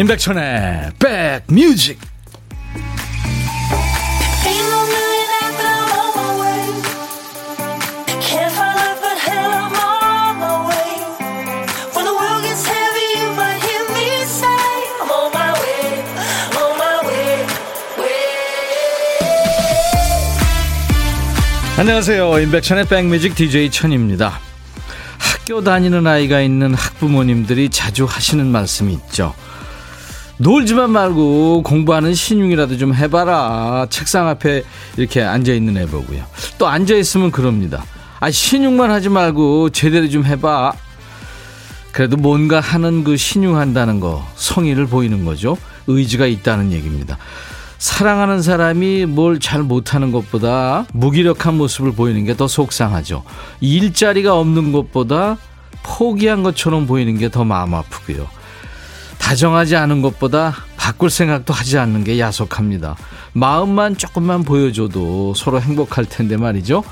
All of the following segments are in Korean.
임백천의 백뮤직. 안녕하세요. 임백천의 백뮤직 DJ 천입니다. 학교 다니는 아이가 있는 학부모님들이 자주 하시는 말씀이 있죠 놀지만 말고 공부하는 신용이라도 좀 해봐라. 책상 앞에 이렇게 앉아있는 애 보고요. 또 앉아있으면 그럽니다. 아, 신용만 하지 말고 제대로 좀 해봐. 그래도 뭔가 하는 그 신용한다는 거, 성의를 보이는 거죠. 의지가 있다는 얘기입니다. 사랑하는 사람이 뭘 잘 못하는 것보다 무기력한 모습을 보이는 게 더 속상하죠. 일자리가 없는 것보다 포기한 것처럼 보이는 게 더 마음 아프고요. 다정하지 않은 것보다 바꿀 생각도 하지 않는 게 야속합니다. 마음만 조금만 보여줘도 서로 행복할 텐데 말이죠.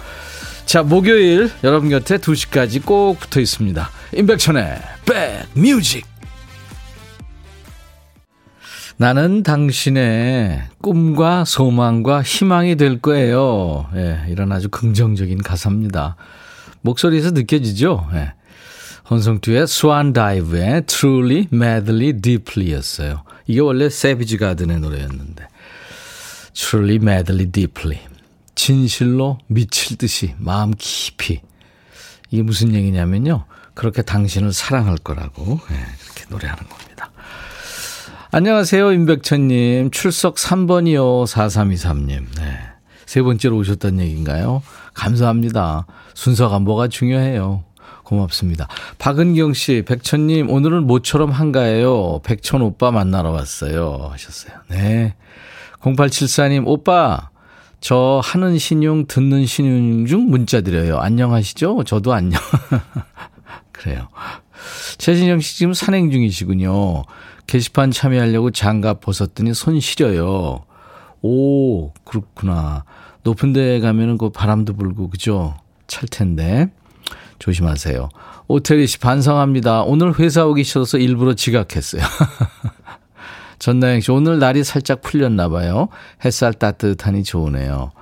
자, 목요일 여러분 곁에 2시까지 꼭 붙어 있습니다. 임백천의 백뮤직. 나는 당신의 꿈과 소망과 희망이 될 거예요. 예, 이런 아주 긍정적인 가사입니다. 목소리에서 느껴지죠? 예. 헌성투의 스완 다이브의 Truly, Madly, Deeply였어요. 이게 원래 세비지 가든의 노래였는데 Truly, Madly, Deeply 진실로 미칠 듯이 마음 깊이 이게 무슨 얘기냐면요. 그렇게 당신을 사랑할 거라고 네, 그렇게 노래하는 겁니다. 안녕하세요. 임백천님. 출석 3번이요. 4323님. 네. 세 번째로 오셨던 얘기인가요? 감사합니다. 순서가 뭐가 중요해요. 고맙습니다. 박은경 씨, 백천님, 오늘은 모처럼 한가해요. 백천 오빠 만나러 왔어요. 하셨어요. 네. 0874님, 오빠, 저 하는 신용, 듣는 신용 중 문자 드려요. 안녕하시죠? 저도 안녕. 그래요. 최진영 씨 지금 산행 중이시군요. 게시판 참여하려고 장갑 벗었더니 손 시려요. 오, 그렇구나. 높은 데 가면은 그 바람도 불고, 그죠? 찰 텐데. 조심하세요. 오태리 씨 반성합니다. 오늘 회사 오기 싫어서 일부러 지각했어요. 전나영 씨 오늘 날이 살짝 풀렸나 봐요. 햇살 따뜻하니 좋으네요.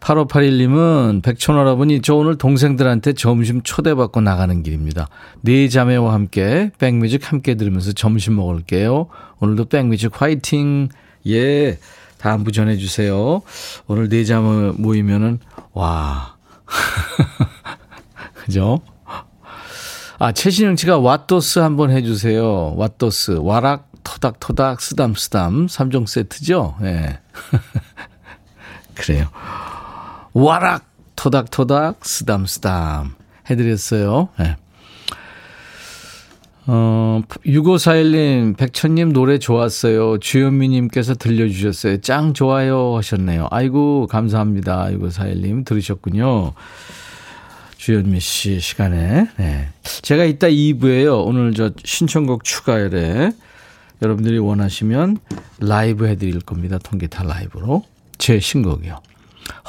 8581님은 백촌할아버니 저 오늘 동생들한테 점심 초대받고 나가는 길입니다. 네 자매와 함께 백뮤직 함께 들으면서 점심 먹을게요. 오늘도 백뮤직 화이팅. 예. 다 안부 전해주세요. 오늘 네 자매 모이면은 와. 그죠? 아, 최신영 씨가 왓도스 한번 해주세요. 왓도스. 와락, 토닥 토닥, 쓰담 쓰담. 3종 세트죠? 예. 네. 그래요. 와락, 토닥 토닥, 쓰담 쓰담. 해드렸어요. 예. 네. 어, 6541님, 백천님 노래 좋았어요. 주현미님께서 들려주셨어요. 짱 좋아요 하셨네요. 아이고, 감사합니다. 6541님 들으셨군요. 주현미 씨 시간에. 네. 제가 이따 2부에요. 오늘 저 신청곡 추가열에 여러분들이 원하시면 라이브 해드릴 겁니다. 통기타 라이브로. 제 신곡이요.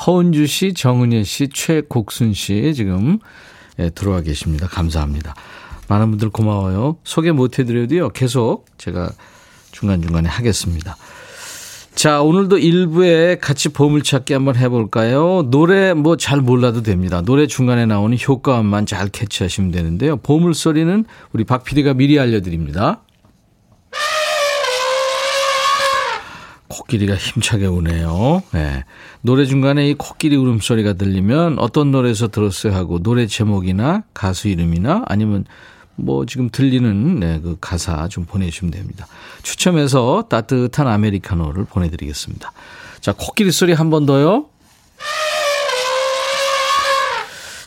허은주 씨, 정은혜 씨, 최곡순 씨 지금 예, 들어와 계십니다. 감사합니다. 많은 분들 고마워요. 소개 못 해드려도요. 계속 제가 중간중간에 하겠습니다. 자, 오늘도 일부에 같이 보물찾기 한번 해볼까요? 노래 뭐 잘 몰라도 됩니다. 노래 중간에 나오는 효과음만 잘 캐치하시면 되는데요. 보물소리는 우리 박 PD가 미리 알려드립니다. 코끼리가 힘차게 우네요. 네. 노래 중간에 이 코끼리 울음소리가 들리면 어떤 노래에서 들었어요 하고 노래 제목이나 가수 이름이나 아니면 뭐 지금 들리는 네, 그 가사 좀 보내주시면 됩니다. 추첨해서 따뜻한 아메리카노를 보내드리겠습니다. 자, 코끼리 소리 한 번 더요.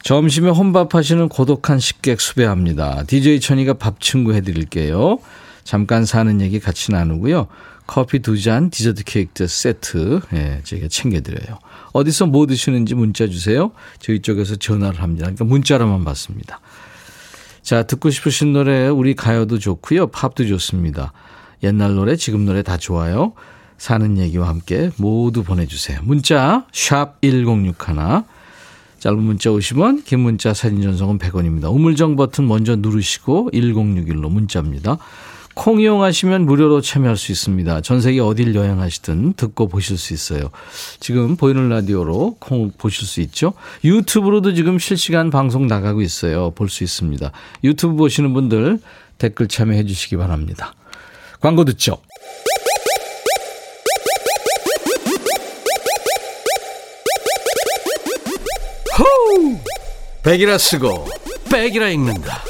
점심에 혼밥하시는 고독한 식객 수배합니다. DJ 천이가 밥 친구 해드릴게요. 잠깐 사는 얘기 같이 나누고요. 커피 두 잔, 디저트 케이크 세트, 예, 저희가 챙겨드려요. 어디서 뭐 드시는지 문자 주세요. 저희 쪽에서 전화를 합니다. 그러니까 문자로만 받습니다. 자, 듣고 싶으신 노래 우리 가요도 좋고요. 팝도 좋습니다. 옛날 노래, 지금 노래 다 좋아요. 사는 얘기와 함께 모두 보내주세요. 문자 샵 1061, 짧은 문자 50원, 긴 문자 사진 전송은 100원입니다. 우물정 버튼 먼저 누르시고 1061로 문자입니다. 콩 이용하시면 무료로 참여할 수 있습니다. 전 세계 어딜 여행하시든 듣고 보실 수 있어요. 지금 보이는 라디오로 콩 보실 수 있죠. 유튜브로도 지금 실시간 방송 나가고 있어요. 볼 수 있습니다. 유튜브 보시는 분들 댓글 참여해 주시기 바랍니다. 광고 듣죠. 호우! 백이라 쓰고 백이라 읽는다.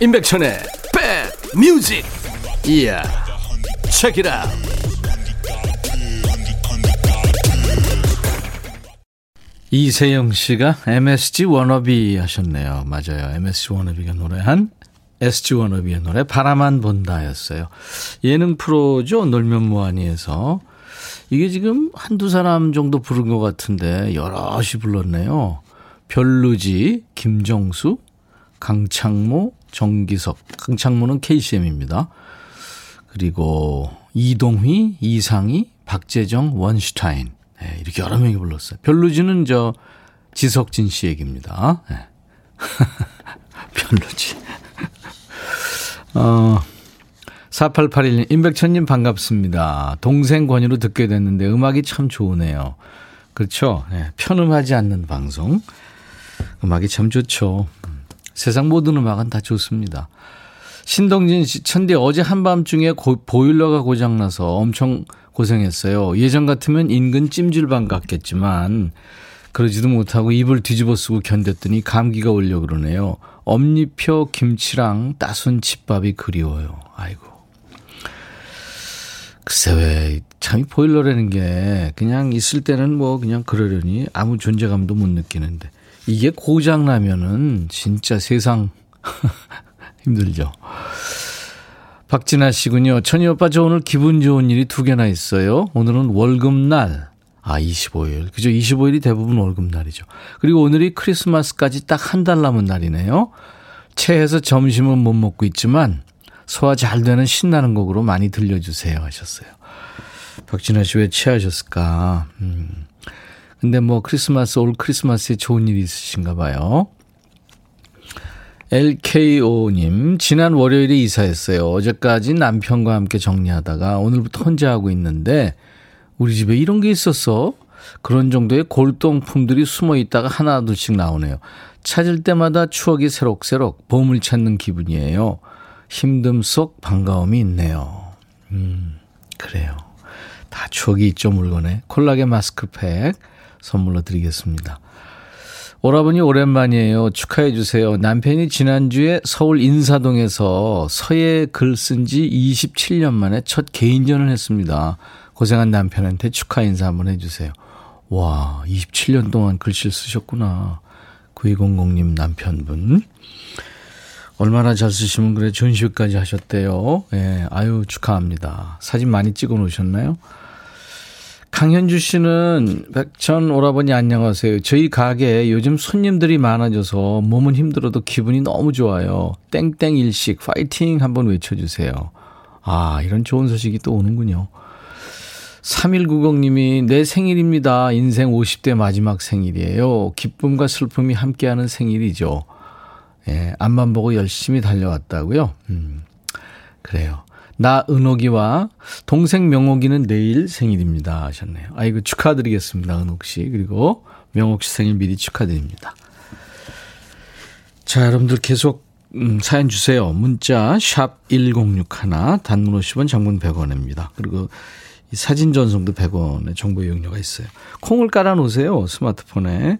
임백천의 백 뮤직. 이야. 책이라. 이세영 씨가 MSG 워너비 하셨네요. 맞아요. MSG 워너비가 노래한 SG 워너비의 노래 바라만 본다였어요. 예능 프로죠. 놀면 뭐하니에서 이게 지금 한두 사람 정도 부른 것 같은데 여럿이 불렀네요. 별루지, 김정수, 강창모, 정기석. 강창모는 KCM입니다. 그리고 이동휘, 이상희, 박재정, 원슈타인. 네, 이렇게 여러 명이 불렀어요. 별루지는 저 지석진 씨 얘기입니다. 네. 별루지. 어, 4881님, 임백천님 반갑습니다. 동생 권유로 듣게 됐는데 음악이 참 좋으네요. 그렇죠. 네, 편음하지 않는 방송. 음악이 참 좋죠. 세상 모든 음악은 다 좋습니다. 신동진 씨, 천디 어제 한밤중에 고, 보일러가 고장나서 엄청 고생했어요. 예전 같으면 인근 찜질방 갔겠지만, 그러지도 못하고 입을 뒤집어 쓰고 견뎠더니 감기가 올려 그러네요. 엄니표 김치랑 따순 집밥이 그리워요. 아이고. 글쎄 왜, 참 보일러라는 게 그냥 있을 때는 뭐 그냥 그러려니 아무 존재감도 못 느끼는데. 이게 고장 나면은 진짜 세상 힘들죠. 박진아 씨군요. 천희 오빠 저 오늘 기분 좋은 일이 두 개나 있어요. 오늘은 월급날. 아, 25일. 그죠? 25일이 대부분 월급날이죠. 그리고 오늘이 크리스마스까지 딱 한 달 남은 날이네요. 체해서 점심은 못 먹고 있지만 소화 잘 되는 신나는 곡으로 많이 들려주세요 하셨어요. 박진아 씨 왜 체하셨을까? 음. 근데 뭐 크리스마스, 올 크리스마스에 좋은 일이 있으신가 봐요. LKO님, 지난 월요일에 이사했어요. 어제까지 남편과 함께 정리하다가 오늘부터 혼자 하고 있는데, 우리 집에 이런 게 있었어? 그런 정도의 골동품들이 숨어 있다가 하나둘씩 나오네요. 찾을 때마다 추억이 새록새록 보물 찾는 기분이에요. 힘듦 속 반가움이 있네요. 음, 그래요. 다 추억이 있죠, 물건에. 콜라겐 마스크팩. 선물로 드리겠습니다. 오라버니 오랜만이에요. 축하해 주세요. 남편이 지난주에 서울 인사동에서 서예 글 쓴 지 27년 만에 첫 개인전을 했습니다. 고생한 남편한테 축하 인사 한번 해주세요. 와, 27년 동안 글씨를 쓰셨구나. 9200님 남편분. 얼마나 잘 쓰시면 그래 전시회까지 하셨대요. 예, 아유 축하합니다. 사진 많이 찍어 놓으셨나요? 강현주 씨는 백천 오라버니 안녕하세요. 저희 가게에 요즘 손님들이 많아져서 몸은 힘들어도 기분이 너무 좋아요. 땡땡 일식 파이팅 한번 외쳐주세요. 아, 이런 좋은 소식이 또 오는군요. 3190님이 내 생일입니다. 인생 50대 마지막 생일이에요. 기쁨과 슬픔이 함께하는 생일이죠. 예, 앞만 보고 열심히 달려왔다고요. 음, 그래요. 나 은옥이와 동생 명옥이는 내일 생일입니다 하셨네요. 아이고 축하드리겠습니다 은옥 씨 그리고 명옥 씨 생일 미리 축하드립니다. 자 여러분들 계속 음, 사연 주세요. 문자 샵 1061 단문 50원 장문 100원입니다. 그리고 이 사진 전송도 100원의 정보 이용료가 있어요. 콩을 깔아 놓으세요. 스마트폰에.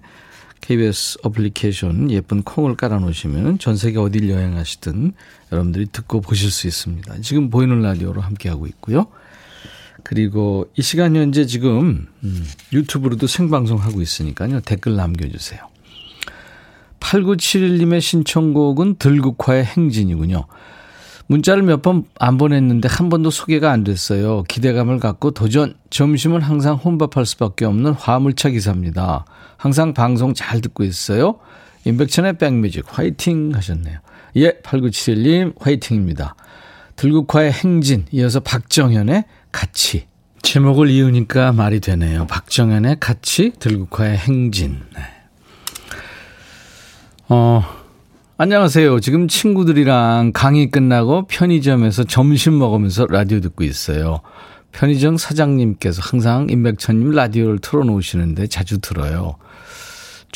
KBS 어플리케이션 예쁜 콩을 깔아놓으시면 전 세계 어딜 여행하시든 여러분들이 듣고 보실 수 있습니다. 지금 보이는 라디오로 함께하고 있고요. 그리고 이 시간 현재 지금 음, 유튜브로도 생방송하고 있으니까요. 댓글 남겨주세요. 8971님의 신청곡은 들국화의 행진이군요. 문자를 몇 번 안 보냈는데 한 번도 소개가 안 됐어요. 기대감을 갖고 도전. 점심은 항상 혼밥할 수밖에 없는 화물차 기사입니다. 항상 방송 잘 듣고 있어요. 임백천의 백뮤직 화이팅 하셨네요. 예, 8971님 화이팅입니다. 들국화의 행진, 이어서 박정현의 같이. 제목을 이으니까 말이 되네요. 박정현의 같이, 들국화의 행진. 네. 어, 안녕하세요. 지금 친구들이랑 강의 끝나고 편의점에서 점심 먹으면서 라디오 듣고 있어요. 편의점 사장님께서 항상 임백천님 라디오를 틀어놓으시는데 자주 들어요.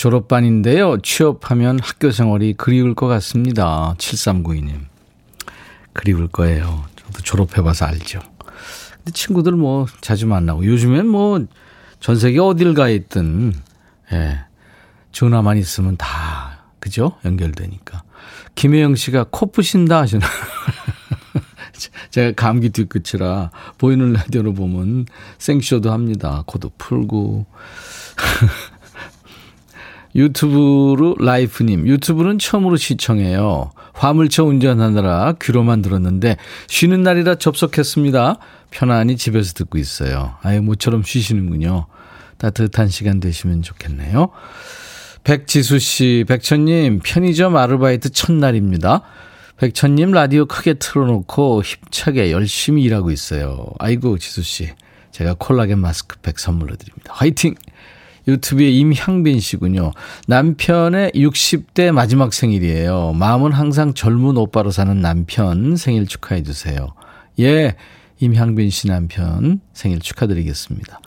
졸업반인데요. 취업하면 학교 생활이 그리울 것 같습니다. 7392님. 그리울 거예요. 저도 졸업해봐서 알죠. 근데 친구들 뭐 자주 만나고 요즘엔 뭐 전 세계 어딜 가 있든 예. 전화만 있으면 다 그죠? 연결되니까. 김혜영 씨가 코 푸신다 하시나. 제가 감기 뒤끝이라 보이는 라디오로 보면 생쇼도 합니다. 코도 풀고. 유튜브로 라이프님, 유튜브는 처음으로 시청해요. 화물차 운전하느라 귀로만 들었는데 쉬는 날이라 접속했습니다. 편안히 집에서 듣고 있어요. 아예 모처럼 쉬시는군요. 따뜻한 시간 되시면 좋겠네요. 백지수 씨, 백천님, 편의점 아르바이트 첫날입니다. 백천님 라디오 크게 틀어놓고 힘차게 열심히 일하고 있어요. 아이고, 지수 씨. 제가 콜라겐 마스크팩 선물로 드립니다. 화이팅! 유튜브에 임향빈 씨군요. 남편의 60대 마지막 생일이에요. 마음은 항상 젊은 오빠로 사는 남편 생일 축하해 주세요. 예, 임향빈 씨 남편 생일 축하드리겠습니다.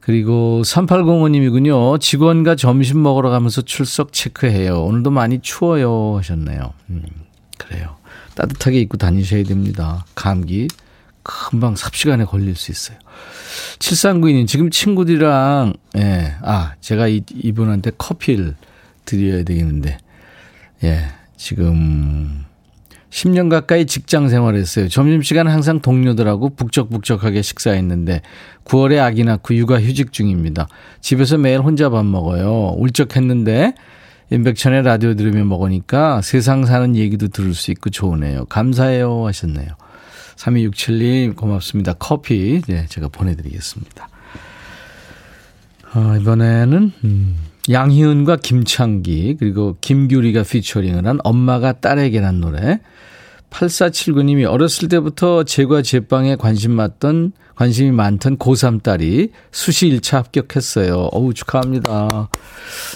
그리고 3805님이군요. 직원과 점심 먹으러 가면서 출석 체크해요. 오늘도 많이 추워요 하셨네요. 음, 그래요. 따뜻하게 입고 다니셔야 됩니다. 감기 금방 삽시간에 걸릴 수 있어요. 7392님, 지금 친구들이랑, 예, 아, 제가 이, 이분한테 커피를 드려야 되겠는데, 예, 지금 10년 가까이 직장 생활했어요. 점심시간 항상 동료들하고 북적북적하게 식사했는데 9월에 아기 낳고 육아 휴직 중입니다. 집에서 매일 혼자 밥 먹어요. 울적했는데 임백천의 라디오 들으며 먹으니까 세상 사는 얘기도 들을 수 있고 좋으네요. 감사해요 하셨네요. 3267님 고맙습니다. 커피 네, 제가 보내드리겠습니다. 아, 이번에는 음, 양희은과 김창기 그리고 김규리가 피처링을 한 엄마가 딸에게란 노래 8479님이 어렸을 때부터 제과 제빵에 관심 많던 관심이 많던 고3 딸이 수시 1차 합격했어요. 어우 축하합니다.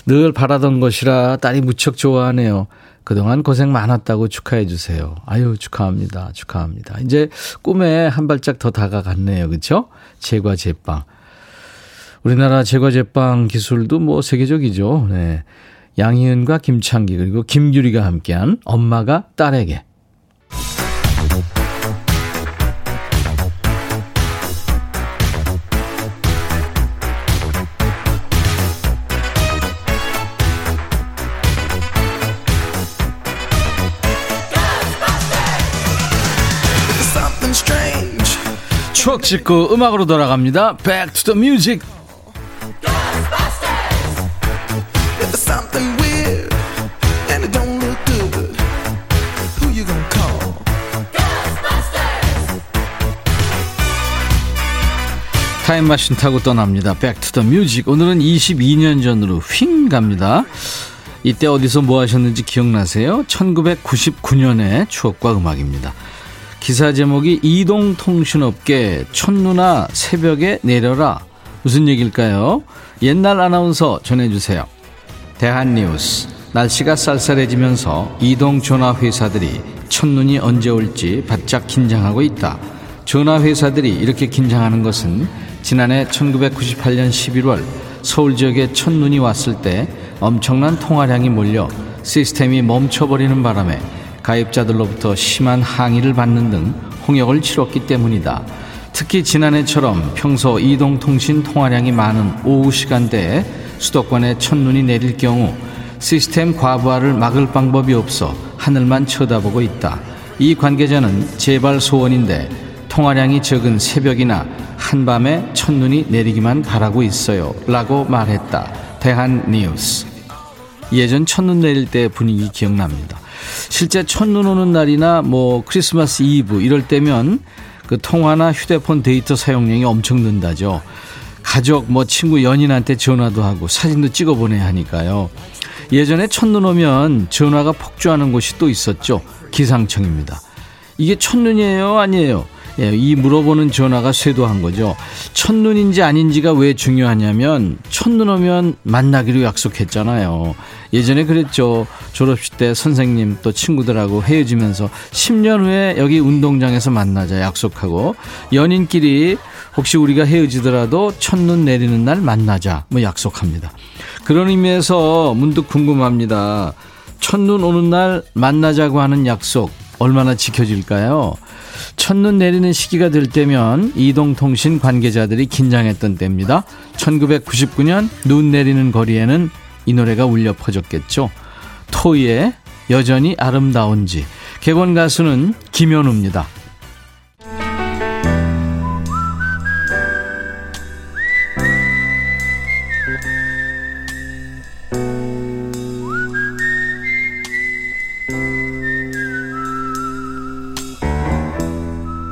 늘 바라던 것이라 딸이 무척 좋아하네요. 그동안 고생 많았다고 축하해 주세요. 아유 축하합니다. 축하합니다. 이제 꿈에 한 발짝 더 다가갔네요. 그렇죠? 제과 제빵. 우리나라 제과 제빵 기술도 뭐 세계적이죠. 네. 양희은과 김창기 그리고 김규리가 함께한 엄마가 딸에게 추억 찍고 음악으로 돌아갑니다. Back to the music. 타임마신 타고 떠납니다. Back to the music. 오늘은 22년 전으로 휙 갑니다. 이때 어디서 뭐 하셨는지 기억나세요? 1999년의 추억과 음악입니다. 기사 제목이 이동통신업계 첫누나 새벽에 내려라. 무슨 얘기일까요? 옛날 아나운서 전해주세요. 대한뉴스. 날씨가 쌀쌀해지면서 이동전화 회사들이 첫눈이 언제 올지 바짝 긴장하고 있다. 전화 회사들이 이렇게 긴장하는 것은 지난해 1998년 11월 서울 지역에 첫눈이 왔을 때 엄청난 통화량이 몰려 시스템이 멈춰버리는 바람에 가입자들로부터 심한 항의를 받는 등 홍역을 치렀기 때문이다. 특히 지난해처럼 평소 이동통신 통화량이 많은 오후 시간대에 수도권에 첫눈이 내릴 경우 시스템 과부하를 막을 방법이 없어 하늘만 쳐다보고 있다. 이 관계자는 제발 소원인데 통화량이 적은 새벽이나 한밤에 첫눈이 내리기만 바라고 있어요. 라고 말했다. 대한 뉴스. 예전 첫눈 내릴 때 분위기 기억납니다. 실제 첫눈 오는 날이나 뭐 크리스마스 이브 이럴 때면 그 통화나 휴대폰 데이터 사용량이 엄청 는다죠. 가족, 뭐 친구, 연인한테 전화도 하고 사진도 찍어 보내야 하니까요. 예전에 첫눈 오면 전화가 폭주하는 곳이 또 있었죠. 기상청입니다. 이게 첫눈이에요? 아니에요? 예, 이 물어보는 전화가 쇄도한 거죠. 첫눈인지 아닌지가 왜 중요하냐면 첫눈 오면 만나기로 약속했잖아요. 예전에 그랬죠. 졸업식 때 선생님 또 친구들하고 헤어지면서 10년 후에 여기 운동장에서 만나자 약속하고 연인끼리 혹시 우리가 헤어지더라도 첫눈 내리는 날 만나자 뭐 약속합니다. 그런 의미에서 문득 궁금합니다. 첫눈 오는 날 만나자고 하는 약속 얼마나 지켜질까요? 첫눈 내리는 시기가 될 때면 이동통신 관계자들이 긴장했던 때입니다. 1999년 눈 내리는 거리에는 이 노래가 울려 퍼졌겠죠. 토이의 여전히 아름다운지 개건 가수는 김현우입니다.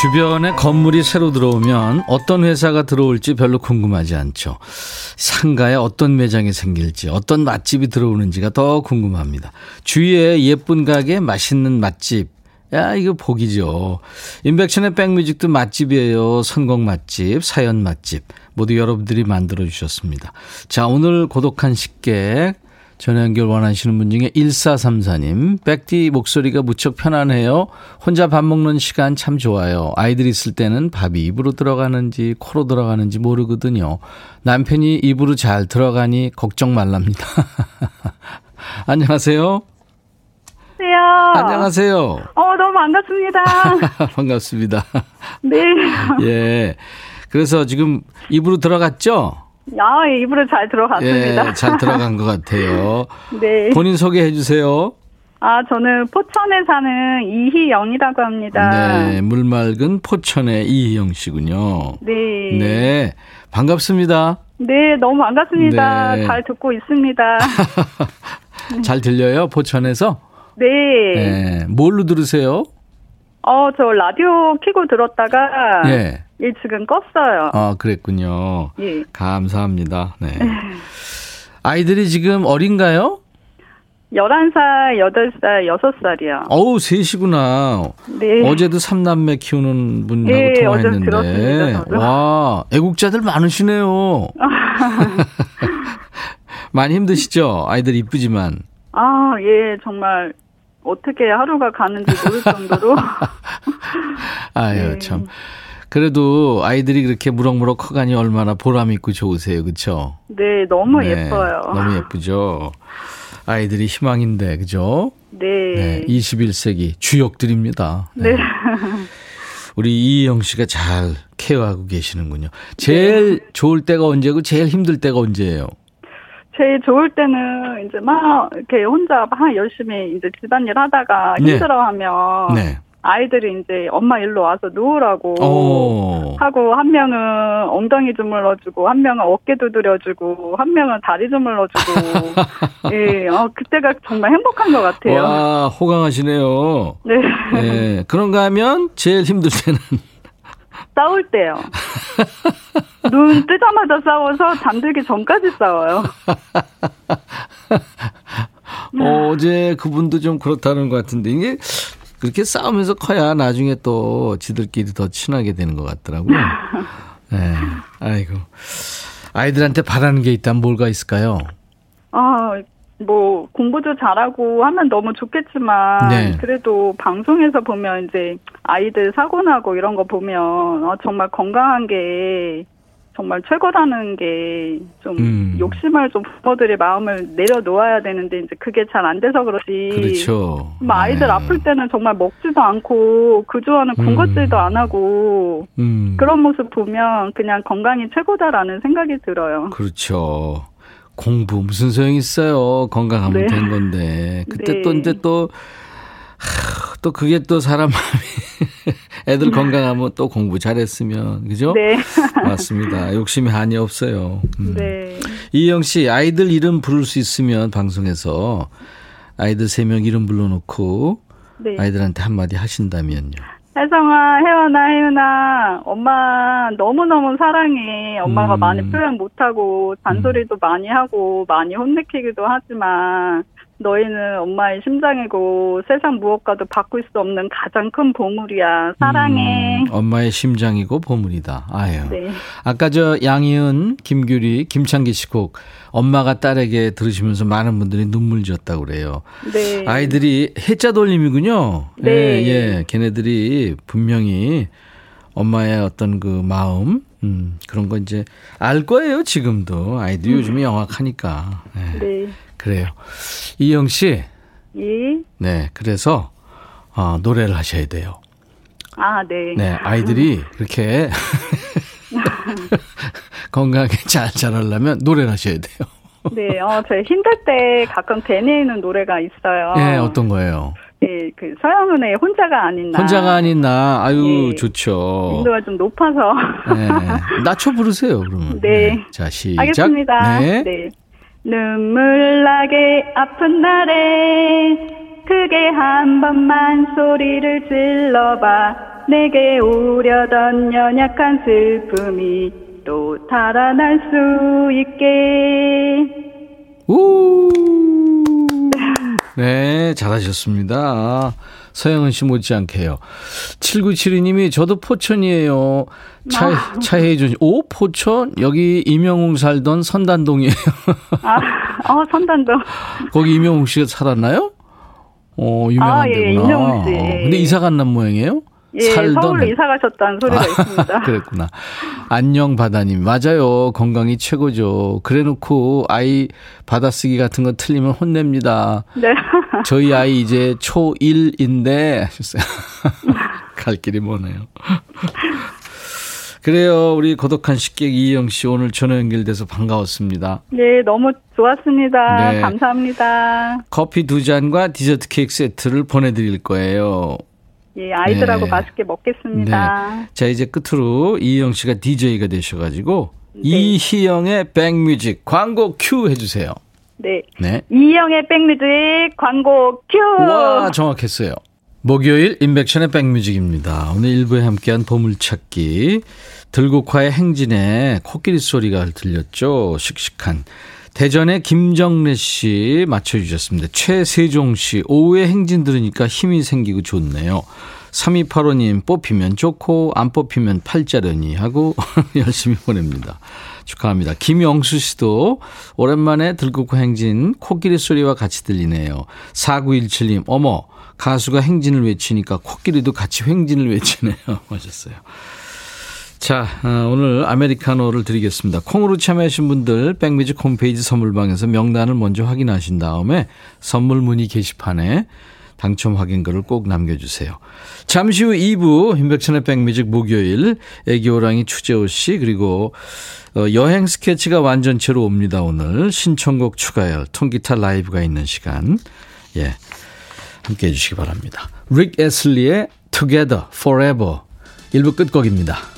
주변에 건물이 새로 들어오면 어떤 회사가 들어올지 별로 궁금하지 않죠. 상가에 어떤 매장이 생길지, 어떤 맛집이 들어오는지가 더 궁금합니다. 주위에 예쁜 가게, 맛있는 맛집. 야, 이거 복이죠. 인백션의 백뮤직도 맛집이에요. 선곡 맛집, 사연 맛집. 모두 여러분들이 만들어 주셨습니다. 자, 오늘 고독한 식객. 전화 연결 원하시는 분 중에 1434님, 백디 목소리가 무척 편안해요. 혼자 밥 먹는 시간 참 좋아요. 아이들 있을 때는 밥이 입으로 들어가는지 코로 들어가는지 모르거든요. 남편이 입으로 잘 들어가니 걱정 말랍니다. 안녕하세요. 안녕하세요. 안녕하세요. 어, 너무 반갑습니다. 반갑습니다. 네. 예. 그래서 지금 입으로 들어갔죠? 아, 입으로 잘 들어갔습니다. 예, 잘 들어간 것 같아요. 네. 본인 소개해 주세요. 아, 저는 포천에 사는 이희영이라고 합니다. 네, 물 맑은 포천의 이희영 씨군요. 네. 네, 반갑습니다. 네, 너무 반갑습니다. 네. 잘 듣고 있습니다. 잘 들려요, 포천에서? 네. 네, 뭘로 들으세요? 어, 저 라디오 키고 들었다가 예. 예, 지금 껐어요. 아, 그랬군요. 예. 감사합니다. 네. 아이들이 지금 어린가요? 11살, 8살, 6살이요. 어우, 셋이구나. 네. 어제도 삼남매 키우는 분하고 예, 통화했는데. 와, 애국자들 많으시네요. 많이 힘드시죠? 아이들 이쁘지만. 아, 예, 정말 어떻게 하루가 가는지 모를 정도로. 아유, 네. 참. 그래도 아이들이 그렇게 무럭무럭 커가니 얼마나 보람 있고 좋으세요. 그쵸? 네, 너무 네, 예뻐요. 너무 예쁘죠? 아이들이 희망인데, 그죠? 네. 네. 21세기 주역들입니다. 네. 우리 이희영 씨가 잘 케어하고 계시는군요. 제일 좋을 때가 언제고 제일 힘들 때가 언제예요? 제일 좋을 때는 이제 막 이렇게 혼자 막 열심히 이제 집안일 하다가 네. 힘들어하면 네. 아이들이 이제 엄마 일로 와서 누우라고 오. 하고 한 명은 엉덩이 주물러주고 한 명은 어깨 두드려주고 한 명은 다리 주물러주고 예, 어 그때가 정말 행복한 것 같아요. 와, 호강하시네요. 네, 예. 그런가 하면 제일 힘들 때는 싸울 때요. 눈 뜨자마자 싸워서 잠들기 전까지 싸워요. 어제 그분도 좀 그렇다는 것 같은데 이게 그렇게 싸우면서 커야 나중에 또 지들끼리 더 친하게 되는 것 같더라고요. 네. 아이고. 아이들한테 바라는 게 있다면 뭘가 있을까요? 아, 뭐 공부도 잘하고 하면 너무 좋겠지만 네. 그래도 방송에서 보면 이제 아이들 사고 나고 이런 거 보면 어, 정말 건강한 게 정말 최고라는 게좀 음. 욕심을 좀 부모들의 마음을 내려놓아야 되는데 이제 그게 잘 안 돼서 그렇지. 그렇죠. 뭐 아이들 네. 아플 때는 정말 먹지도 않고 그 좋아하는 음. 군것질도 안 하고 음. 그런 모습 보면 그냥 건강이 최고다라는 생각이 들어요. 그렇죠. 공부 무슨 소용이 있어요. 건강하면 네. 된 건데. 그때 네. 또 이제 또, 하, 또 그게 또 사람 마음이 애들 건강하면 또 공부 잘했으면 그죠? 네. 맞습니다. 욕심이 한이 없어요. 음. 네. 이영 씨 아이들 이름 부를 수 있으면 방송에서 아이들 세 명 이름 불러놓고 네. 아이들한테 한마디 하신다면요. 혜성아, 혜원아, 혜윤아, 엄마 너무너무 사랑해. 엄마가 음. 많이 표현 못하고, 잔소리도 음. 많이 하고, 많이 혼내키기도 하지만, 너희는 엄마의 심장이고 세상 무엇과도 바꿀 수 없는 가장 큰 보물이야. 사랑해. 음, 엄마의 심장이고 보물이다. 아유. 네. 아까 저 양희은, 김규리, 김창기 씨곡 엄마가 딸에게 들으시면서 많은 분들이 눈물 지었다고 그래요. 네. 아이들이 해자 돌림이군요. 네. 예, 예. 걔네들이 분명히 엄마의 어떤 그 마음, 음, 그런 거 이제 알 거예요, 지금도. 아이들 음. 요즘에 영악하니까. 예. 네. 그래요. 이영 씨. 예. 네, 그래서 어, 노래를 하셔야 돼요. 아, 네. 네, 아이들이 그렇게 건강하게 잘 자라려면 노래를 하셔야 돼요. 네, 어, 제 힘들 때 가끔 되뇌이는 노래가 있어요. 네, 어떤 거예요? 네, 그 서영은의 혼자가 아닌 나. 혼자가 아닌 나. 아유, 네. 좋죠. 인도가 좀 높아서. 네. 낮춰 부르세요, 그러면. 네. 네. 자, 시작. 알겠습니다. 네. 네. 눈물 나게 아픈 날에 크게 한 번만 소리를 질러봐. 내게 오려던 연약한 슬픔이 또 달아날 수 있게. 우! 네, 잘하셨습니다. 서영은 씨 못지않게요. 7972님이 저도 포천이에요. 차, 아. 차혜준 씨. 오, 포천? 여기 이명웅 살던 선단동이에요. 아, 어, 선단동. 거기 이명웅 씨가 살았나요? 어, 유명한 아, 예, 데구나. 이명웅 씨. 근데 이사 간 남 모양이에요? 예, 살던 서울로 이사 가셨다는 소리가 아, 있습니다. 그랬구나. 안녕 바다님 맞아요. 건강이 최고죠. 그래 놓고 아이 받아쓰기 같은 거 틀리면 혼냅니다. 네. 저희 아이 이제 초1인데 하셨어요. 갈 길이 머네요. 그래요. 우리 고독한 식객 이영 씨 오늘 전화 연결돼서 반가웠습니다. 네, 너무 좋았습니다. 네. 감사합니다. 커피 두 잔과 디저트 케이크 세트를 보내드릴 거예요. 예, 아이들하고 네. 맛있게 먹겠습니다. 네. 자, 이제 끝으로 이희영 씨가 DJ가 되셔가지고 네. 이희영의 백뮤직 광고 큐 해주세요. 네. 네. 이희영의 백뮤직 광고 큐. 와, 정확했어요. 목요일 인백션의 백뮤직입니다. 오늘 일부에 함께한 보물찾기 들국화의 행진에 코끼리 소리가 들렸죠. 씩씩한. 대전의 김정래 씨 맞춰주셨습니다. 최세종 씨, 오후에 행진 들으니까 힘이 생기고 좋네요. 3285님, 뽑히면 좋고, 안 뽑히면 팔자려니 하고 열심히 보냅니다. 축하합니다. 김영수 씨도 오랜만에 들국화 행진 코끼리 소리와 같이 들리네요. 4917님, 어머, 가수가 행진을 외치니까 코끼리도 같이 행진을 외치네요. 하셨어요. 자, 어, 오늘 아메리카노를 드리겠습니다. 콩으로 참여하신 분들 백미직 홈페이지 선물방에서 명단을 먼저 확인하신 다음에 선물 문의 게시판에 당첨 확인글을 꼭 남겨주세요. 잠시 후 2부 임백천의 백미직 목요일 애기호랑이 추재호 씨 그리고 어, 여행 스케치가 완전체로 옵니다. 오늘 신청곡 추가열 통기타 라이브가 있는 시간 예 함께해 주시기 바랍니다. 릭 에슬리의 Together Forever 1부 끝곡입니다.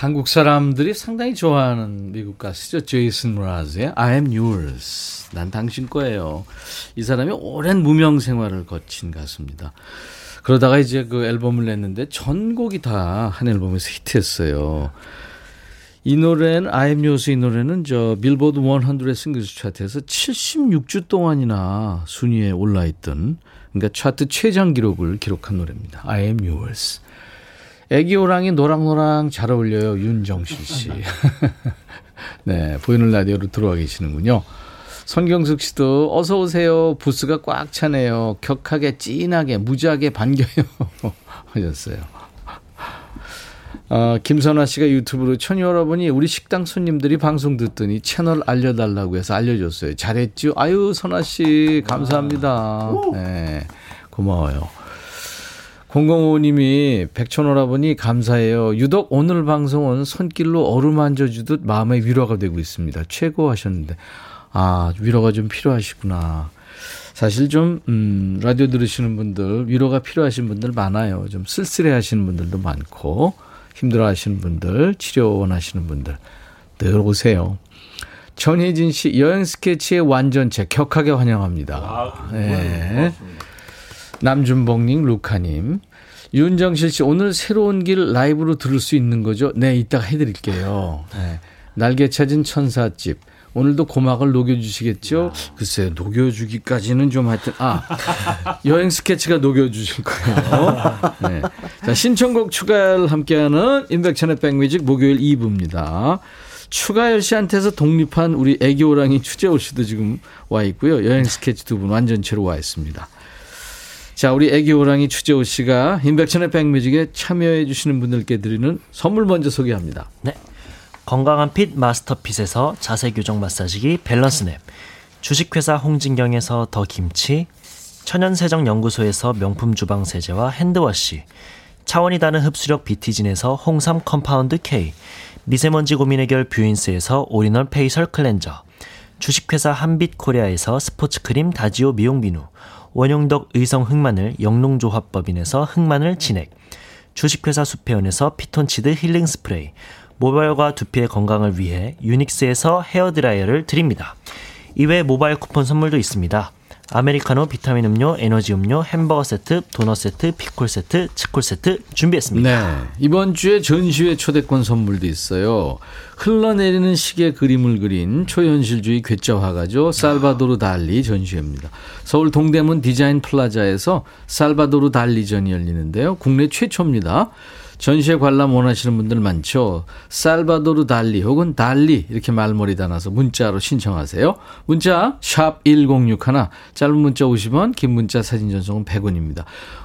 한국 사람들이 상당히 좋아하는 미국 가수죠. 제이슨 브라즈의 I am yours. 난 당신 거예요. 이 사람이 오랜 무명 생활을 거친 가수입니다. 그러다가 이제 그 앨범을 냈는데 전곡이 다 한 앨범에서 히트했어요. 이 노래는 I am yours 이 노래는 저 빌보드 100 싱글스 차트에서 76주 동안이나 순위에 올라 있던 그러니까 차트 최장 기록을 기록한 노래입니다. I am yours. 애기 호랑이 노랑노랑 잘 어울려요. 윤정실 씨. 네, 보이는 라디오로 들어와 계시는군요. 손경숙 씨도 어서 오세요. 부스가 꽉 차네요. 격하게 찐하게 무지하게 반겨요. 하셨어요. 어, 김선아 씨가 유튜브로 천이 여러분이 우리 식당 손님들이 방송 듣더니 채널 알려달라고 해서 알려줬어요. 잘했죠? 아유, 선아 씨, 감사합니다. 네, 고마워요. 005님이 백천오라버니 감사해요. 유독 오늘 방송은 손길로 어루만져 주듯 마음의 위로가 되고 있습니다. 최고 하셨는데. 아, 위로가 좀 필요하시구나. 사실 좀, 음, 라디오 들으시는 분들, 위로가 필요하신 분들 많아요. 좀 쓸쓸해 하시는 분들도 많고, 힘들어 하시는 분들, 치료 원하시는 분들, 늘 오세요. 전혜진 씨, 여행 스케치의 완전체 격하게 환영합니다. 아, 네. 남준봉님, 루카님. 윤정실 씨, 오늘 새로운 길 라이브로 들을 수 있는 거죠? 네, 이따가 해드릴게요. 네. 날개 찾은 천사집. 오늘도 고막을 녹여주시겠죠? 글쎄요, 녹여주기까지는 좀 하여튼, 아, 여행 스케치가 녹여주실 거예요. 네. 자, 신청곡 추가열 함께하는 인백천의 백뮤직 목요일 2부입니다. 추가열 씨한테서 독립한 우리 애기호랑이 추재호 씨도 지금 와 있고요. 여행 스케치 두 분 완전체로 와 있습니다. 자, 우리 애기 호랑이 추재호 씨가 인백천의 백뮤직에 참여해 주시는 분들께 드리는 선물 먼저 소개합니다. 네. 건강한 핏 마스터핏에서 자세 교정 마사지기 밸런스냅, 주식회사 홍진경에서 더 김치, 천연세정 연구소에서 명품 주방 세제와 핸드워시, 차원이 다른 흡수력 비티진에서 홍삼 컴파운드 K, 미세먼지 고민 해결 뷰인스에서 오리널 페이셜 클렌저, 주식회사 한빛 코리아에서 스포츠크림 다지오 미용 비누, 원용덕 의성 흑마늘 영농조합법인에서 흑마늘 진액, 주식회사 수페온에서 피톤치드 힐링 스프레이, 모발과 두피의 건강을 위해 유닉스에서 헤어드라이어를 드립니다. 이외에 모바일 쿠폰 선물도 있습니다. 아메리카노, 비타민 음료, 에너지 음료, 햄버거 세트, 도넛 세트, 피콜 세트, 치콜 세트 준비했습니다. 네. 이번 주에 전시회 초대권 선물도 있어요. 흘러내리는 시계 그림을 그린 초현실주의 괴짜 화가죠. 살바도르 달리 전시회입니다. 서울 동대문 디자인 플라자에서 살바도르 달리 전이 열리는데요. 국내 최초입니다. 전시회 관람 원하시는 분들 많죠. 살바도르 달리 혹은 달리 이렇게 말머리 달아서 문자로 신청하세요. 문자 샵 1061, 짧은 문자 50원, 긴 문자 사진 전송은 100원입니다.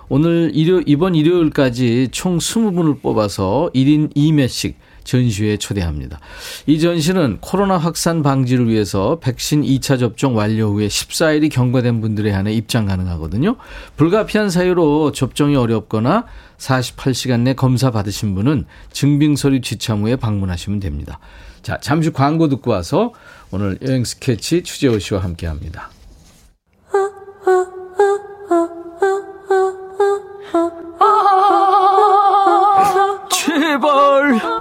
오늘 일요 이번 일요일까지 총 20분을 뽑아서 1인 2매씩 전시회에 초대합니다. 이 전시는 코로나 확산 방지를 위해서 백신 2차 접종 완료 후에 14일이 경과된 분들에 한해 입장 가능하거든요. 불가피한 사유로 접종이 어렵거나 48시간 내 검사 받으신 분은 증빙서류 지참 후에 방문하시면 됩니다. 자, 잠시 광고 듣고 와서 오늘 여행 스케치 추재호 씨와 함께 합니다.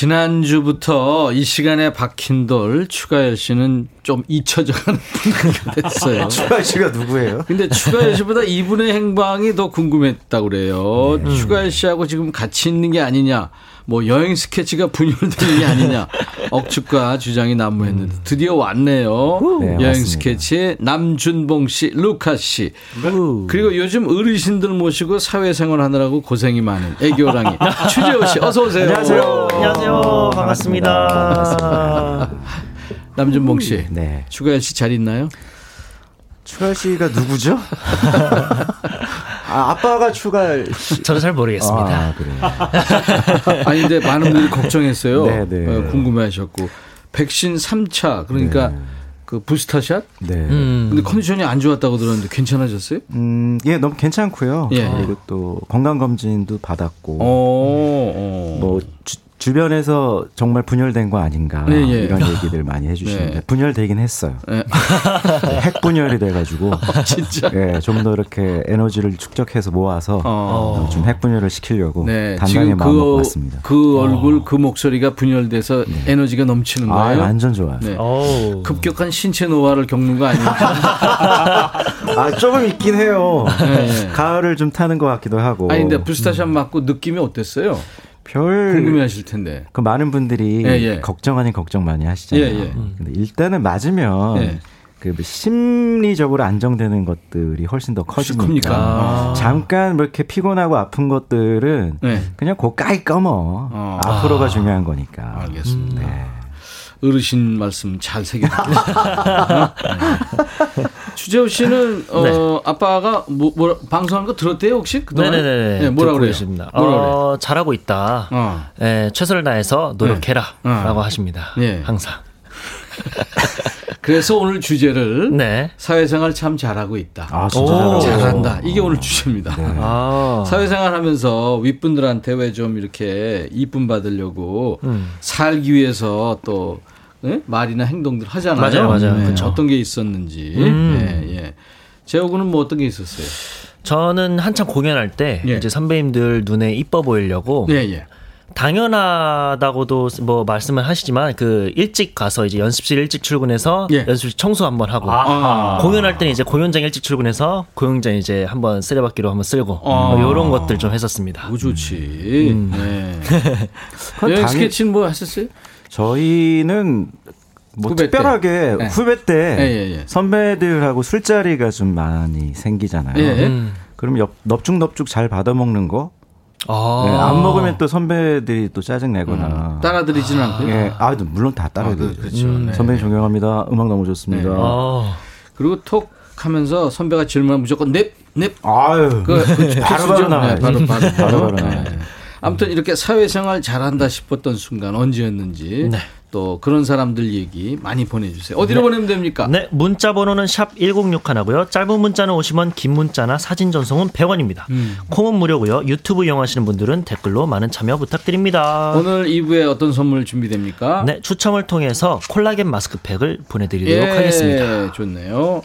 지난주부터 이 시간에 박힌 돌 추가열 씨는 좀 잊혀져 가는 분위기가 됐어요. 추가열 씨가 누구예요? 근데 추가열 씨보다 이분의 행방이 더 궁금했다고 그래요. 네. 추가열 씨하고 지금 같이 있는 게 아니냐. 뭐 여행 스케치가 분열되는 게 아니냐 억측과 주장이 난무했는데 드디어 왔네요. 네, 여행 맞습니다. 스케치의 남준봉 씨, 루카 씨 그리고 요즘 어르신들 모시고 사회생활 하느라고 고생이 많은 애교랑이 추재호 씨 어서 오세요. 안녕하세요. 안녕하세요. 반갑습니다. 반갑습니다. 남준봉 씨, 네. 추가열 씨 잘 있나요? 추가 씨가 누구죠? 아, 아빠가 추가. 저는 잘 모르겠습니다. 아, 그래요. 아니, 근데 많은 분들이 걱정했어요. 네, 네. 어, 궁금해 하셨고. 백신 3차, 그러니까 네. 그 부스터샷? 네. 음. 근데 컨디션이 안 좋았다고 들었는데 괜찮아졌어요? 음, 예, 너무 괜찮고요. 예. 그리고 또 건강검진도 받았고. 오, 오. 뭐, 주, 주변에서 정말 분열된 거 아닌가 네, 예. 이런 얘기들 많이 해주시는데 네. 분열되긴 했어요. 예. 핵 분열이 돼가지고 진짜. 예, 좀 더 이렇게 에너지를 축적해서 모아서 어. 어, 좀핵 분열을 시키려고 네, 단단히 마음 먹고 그, 왔습니다. 그 얼굴, 그 목소리가 분열돼서 에너지가 넘치는 아, 거예요. 완전 좋아요. 네. 오. 급격한 신체 노화를 겪는 거 아니에요? 아, 조금 있긴 해요. 네. 가을을 좀 타는 것 같기도 하고. 아니, 근데 부스타샷 맞고 느낌이 어땠어요? 별 궁금해 하실 텐데. 그 많은 분들이 예, 예. 걱정 아닌 걱정 많이 하시잖아요. 예, 예. 근데 일단은 맞으면 예. 그 심리적으로 안정되는 것들이 훨씬 더 커지니까? 아. 잠깐 뭐 이렇게 피곤하고 아픈 것들은 네. 그냥 고까이 꺼머 어. 앞으로가 중요한 거니까. 알겠습니다. 네. 어르신 말씀 잘 새겨듣겠습니다. 네. 주재호 씨는 어, 아빠가 뭐, 뭐 방송하는 거 들었대요 혹시 그동안? 네네네. 네, 뭐라 그래요? 어, 잘하고 있다. 어. 예, 최선을 다해서 노력해라. 네. 어. 라고 하십니다. 예. 항상. 그래서 오늘 주제를 네. 사회생활 참 잘하고 있다. 아 진짜 잘한다. 이게 오늘 주제입니다. 아. 사회생활 하면서 윗분들한테 왜 좀 이렇게 이쁨 받으려고 음. 살기 위해서 또 예? 말이나 행동들 하잖아요. 맞아요, 맞아요. 그쵸. 어떤 게 있었는지. 음. 예, 예. 재호군은 뭐 어떤 게 있었어요? 저는 한참 공연할 때 예. 이제 선배님들 눈에 이뻐 보이려고 예, 예. 당연하다고도 뭐 말씀을 하시지만 그 일찍 가서 이제 연습실 일찍 출근해서 예. 연습실 청소 한번 하고 아. 공연할 때는 이제 공연장 일찍 출근해서 공연장 이제 한번 쓰레받기로 한번 쓸고 아. 뭐 이런 것들 좀 했었습니다. 뭐 좋지. 음. 네. 여행 스케치는 뭐 하셨어요? 저희는 뭐 후배 때. 특별하게 네. 후배 때 예, 예, 예. 선배들하고 술자리가 좀 많이 생기잖아요. 예. 음. 그럼 엽, 넙죽넙죽 잘 받아먹는 거? 아. 네, 안 먹으면 또 선배들이 또 짜증 내거나. 따라드리지는 않고요. 예, 아, 물론 다 따라야 아, 그-. 그렇죠. 네. 선배님 존경합니다. 음악 너무 좋습니다. 네. 아. 그리고 톡 하면서 선배가 질문하면 무조건 넵, 넵. 아유, 그, 그 바로? 바로 나와요. 네, 바로 바로 바로 바로 네. 나와요. 아무튼 이렇게 사회생활 잘한다 싶었던 순간 언제였는지 네. 또 그런 사람들 얘기 많이 보내주세요. 어디로 보내면 됩니까? 네, 문자 번호는 샵 1061하고요. 짧은 문자는 50원, 긴 문자나 사진 전송은 100원입니다. 음. 콩은 무료고요. 유튜브 이용하시는 분들은 댓글로 많은 참여 부탁드립니다. 오늘 2부에 어떤 선물 준비됩니까? 네, 추첨을 통해서 콜라겐 마스크팩을 보내드리도록 예, 하겠습니다. 좋네요.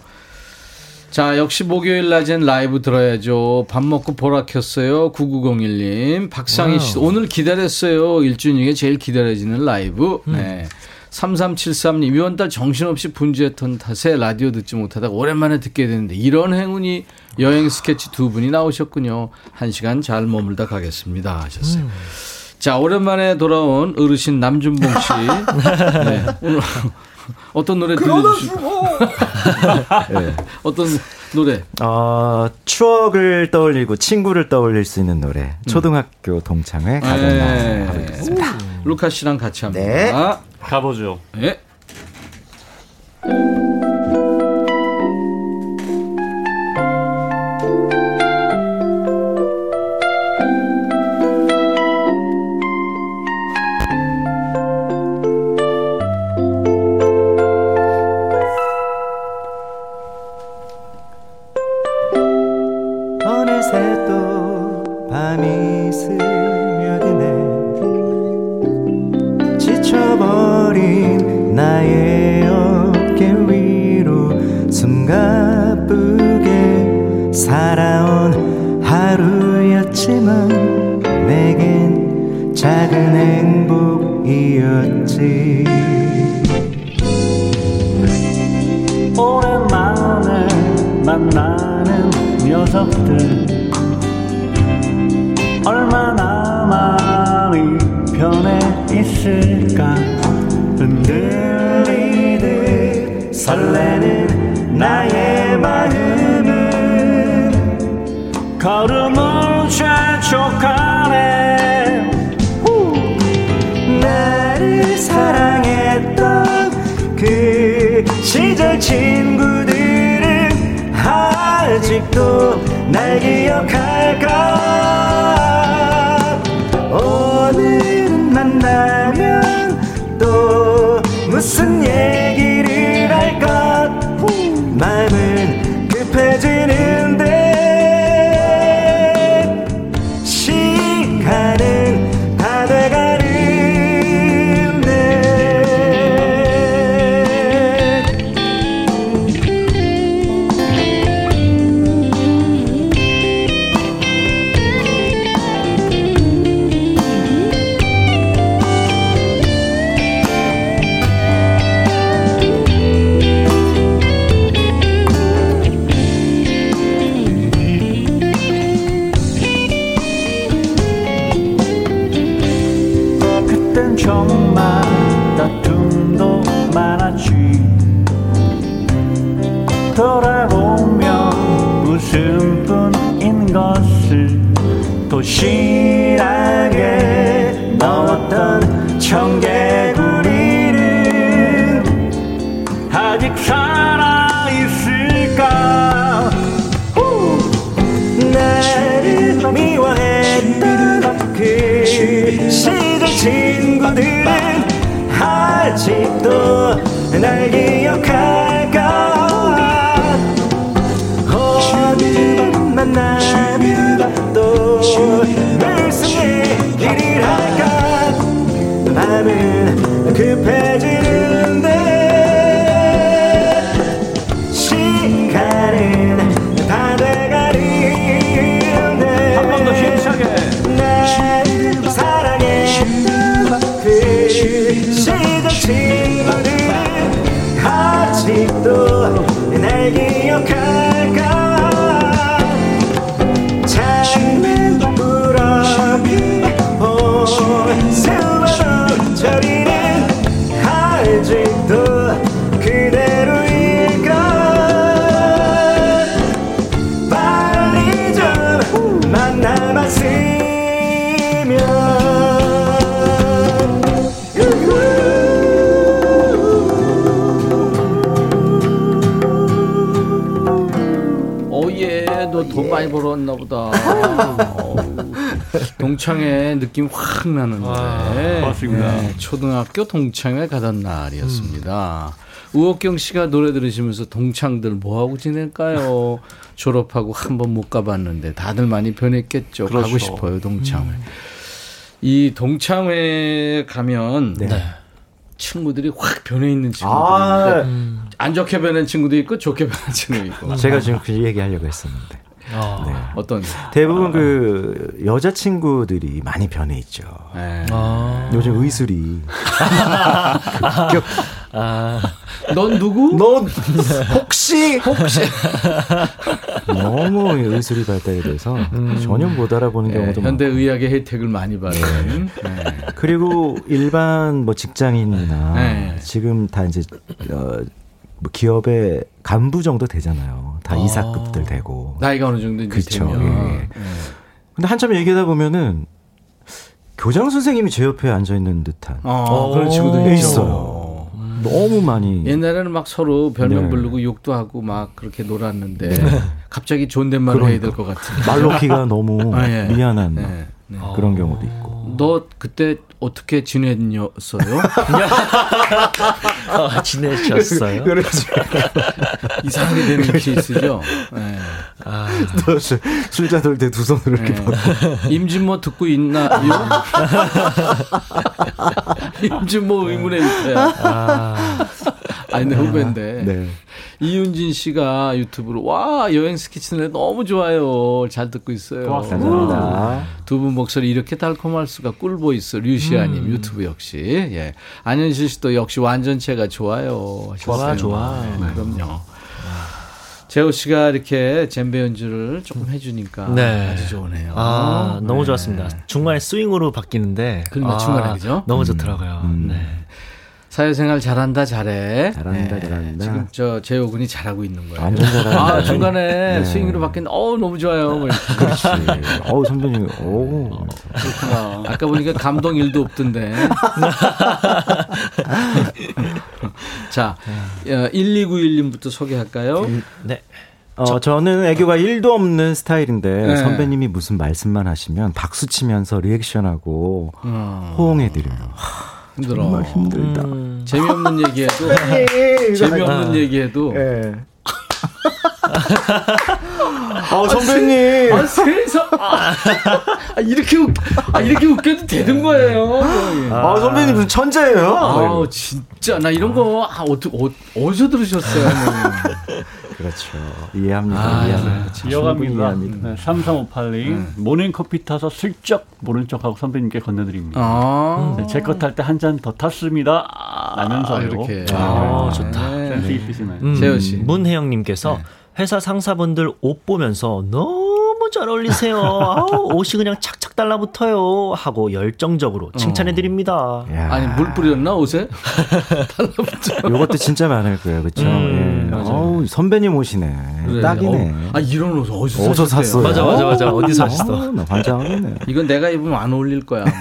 자, 역시 목요일 낮엔 라이브 들어야죠. 밥 먹고 보라 켰어요. 9901님. 박상희 씨. 오늘 기다렸어요. 1주년에 제일 기다려지는 라이브. 음. 네. 3373님. 이번 달 정신없이 분주했던 탓에 라디오 듣지 못하다가 오랜만에 듣게 되는데 이런 행운이 여행 스케치 두 분이 나오셨군요. 한 시간 잘 머물다 가겠습니다. 하셨어요. 음. 자, 오랜만에 돌아온 어르신 남준봉 씨. 네. 오늘 어떤 노래 들려주실 네. 어떤 노래? 어, 추억을 떠올리고 친구를 떠올릴 수 있는 노래. 초등학교 동창회 가던 날 하고 있습니다. 루카 씨랑 같이 합니다. 네. 가보죠. 네. 행복이었지. 오랜만에 만나는 녀석들. 얼마나 마음이 편해 있을까. 흔들리듯 설레는 나의 마음은 걸음을 재촉하네 시절 친구들은 아직도 날 기억할까? 오늘은 만나면 또 무슨 얘기 또 무슨 얘기를 할까? 마음은 급해 돈 많이 벌어왔나 보다. 어우, 동창회 느낌 확 나는데. 고맙습니다. 네, 초등학교 동창회 가던 날이었습니다. 우옥경 씨가 노래 들으시면서 동창들 뭐하고 지낼까요? 졸업하고 한 번 못 가봤는데 다들 많이 변했겠죠. 가고 그렇죠. 싶어요, 동창회. 이 동창회 가면 네. 친구들이 확 변해 있는 친구들 아, 있는데 안 좋게 변한 친구도 있고 좋게 변한 친구도 있고. 제가 지금 그 얘기하려고 했었는데. 아. 네. 어떤? 대부분 그 여자 친구들이 많이 변해 있죠. 네. 아. 요즘 의술이 급격. 아. 넌 누구? 너 혹시 혹시 너무 의술이 발달이 돼서 전혀 못 알아보는 네, 경우도 많고. 현대 의학의 혜택을 많이 받는. 네. 그리고 일반 뭐 직장인이나 네. 지금 다 이제 어, 뭐 기업의 간부 정도 되잖아요. 다 이사급들 되고. 나이가 어느 정도 그쵸, 되면. 예. 네. 근데 한참 얘기하다 보면은 교장 선생님이 제 옆에 앉아 있는 듯한 어, 그런 친구도 네, 있죠. 있어요. 너무 많이 옛날에는 막 서로 별명 네. 부르고 욕도 하고 막 그렇게 놀았는데 갑자기 존댓말을 그러니까. 해야 될 것 같은. 말 놓기가 너무 아, 예. 미안한 네, 네. 그런 경우도 있고. 너 그때 어떻게 지냈었어요? 아, 지내셨어요? 그렇죠. 이상하게 되는 케이스죠. 네. 술자 돌 때 두 손으로 이렇게 네. 임진모 듣고 있나요? 임진모 의문의 유태야. 아, 아니, 내 후배인데. 네. 이윤진 씨가 유튜브로 와 여행 스케치는 너무 좋아요 잘 듣고 있어요. 감사합니다. 두 분 목소리 이렇게 달콤할 수가 꿀보이스 류시아님 유튜브 역시 예 안현실 씨도 역시 완전체가 좋아요. 하셨어요. 좋아, 좋아. 네, 그럼요. 재호 씨가 이렇게 젬베 연주를 조금 해주니까 네. 아주 좋으네요. 아, 너무 네. 좋았습니다. 중간에 스윙으로 바뀌는데. 그러니까 중간에 그죠? 너무 좋더라고요. 음. 네. 사회생활 잘한다 잘해. 잘한다, 잘한다. 지금 저 재호 군이 잘하고 있는 거예요. 완전 잘한다. 아 중간에 네. 스윙으로 바뀐 어우 너무 좋아요. 뭐. 그렇지. 어우 선배님, 오. 그렇구나. 아까 보니까 감동 일도 없던데. 자, 1291님부터 소개할까요? 네. 어, 저 는 애교가 1도 없는 스타일인데 네. 선배님이 무슨 말씀만 하시면 박수 치면서 리액션하고 어, 호응해 드려요. 힘들어. 정말 힘들다. 음. 재미없는 얘기해도 재미없는 얘기해도 예. 아, 선배님. 아 세상 아, 아, 이렇게 웃, 아 이렇게 웃겨도 되는 거예요. 아, 선배님 무슨 천재예요? 아우 진짜 나 이런 거 아, 어떻게 어, 어디서 들으셨어요? 그렇죠. 이해합니다. 아, 이해합니다. 참. 이어갑니다. 이해합니다. 네, 3358님 모닝커피 타서 슬쩍 모른 척하고 선배님께 건네드립니다. 아, 네, 제거 탈때 한 잔 더 탔습니다. 라면서요. 아, 이렇게. 아, 좋다. 네. 센스 있으시네. 음, 재호 씨. 문혜영님께서 회사 상사분들 옷 보면서 너무 잘 어울리세요. 아우, 옷이 그냥 착착 싹 달라붙어요 하고 열정적으로 칭찬해 드립니다. 야. 아니 물 뿌렸나 옷에? 요것도 진짜 많을 거예요, 그렇죠? 음, 예. 어우, 선배님 오시네. 그래. 딱이네. 어, 아 이런 옷 어디서 어디서? 샀어요? 맞아, 맞아, 맞아. 어디서 어, 샀어? 나 환장하겠네. 이건 내가 입으면 안 어울릴 거야.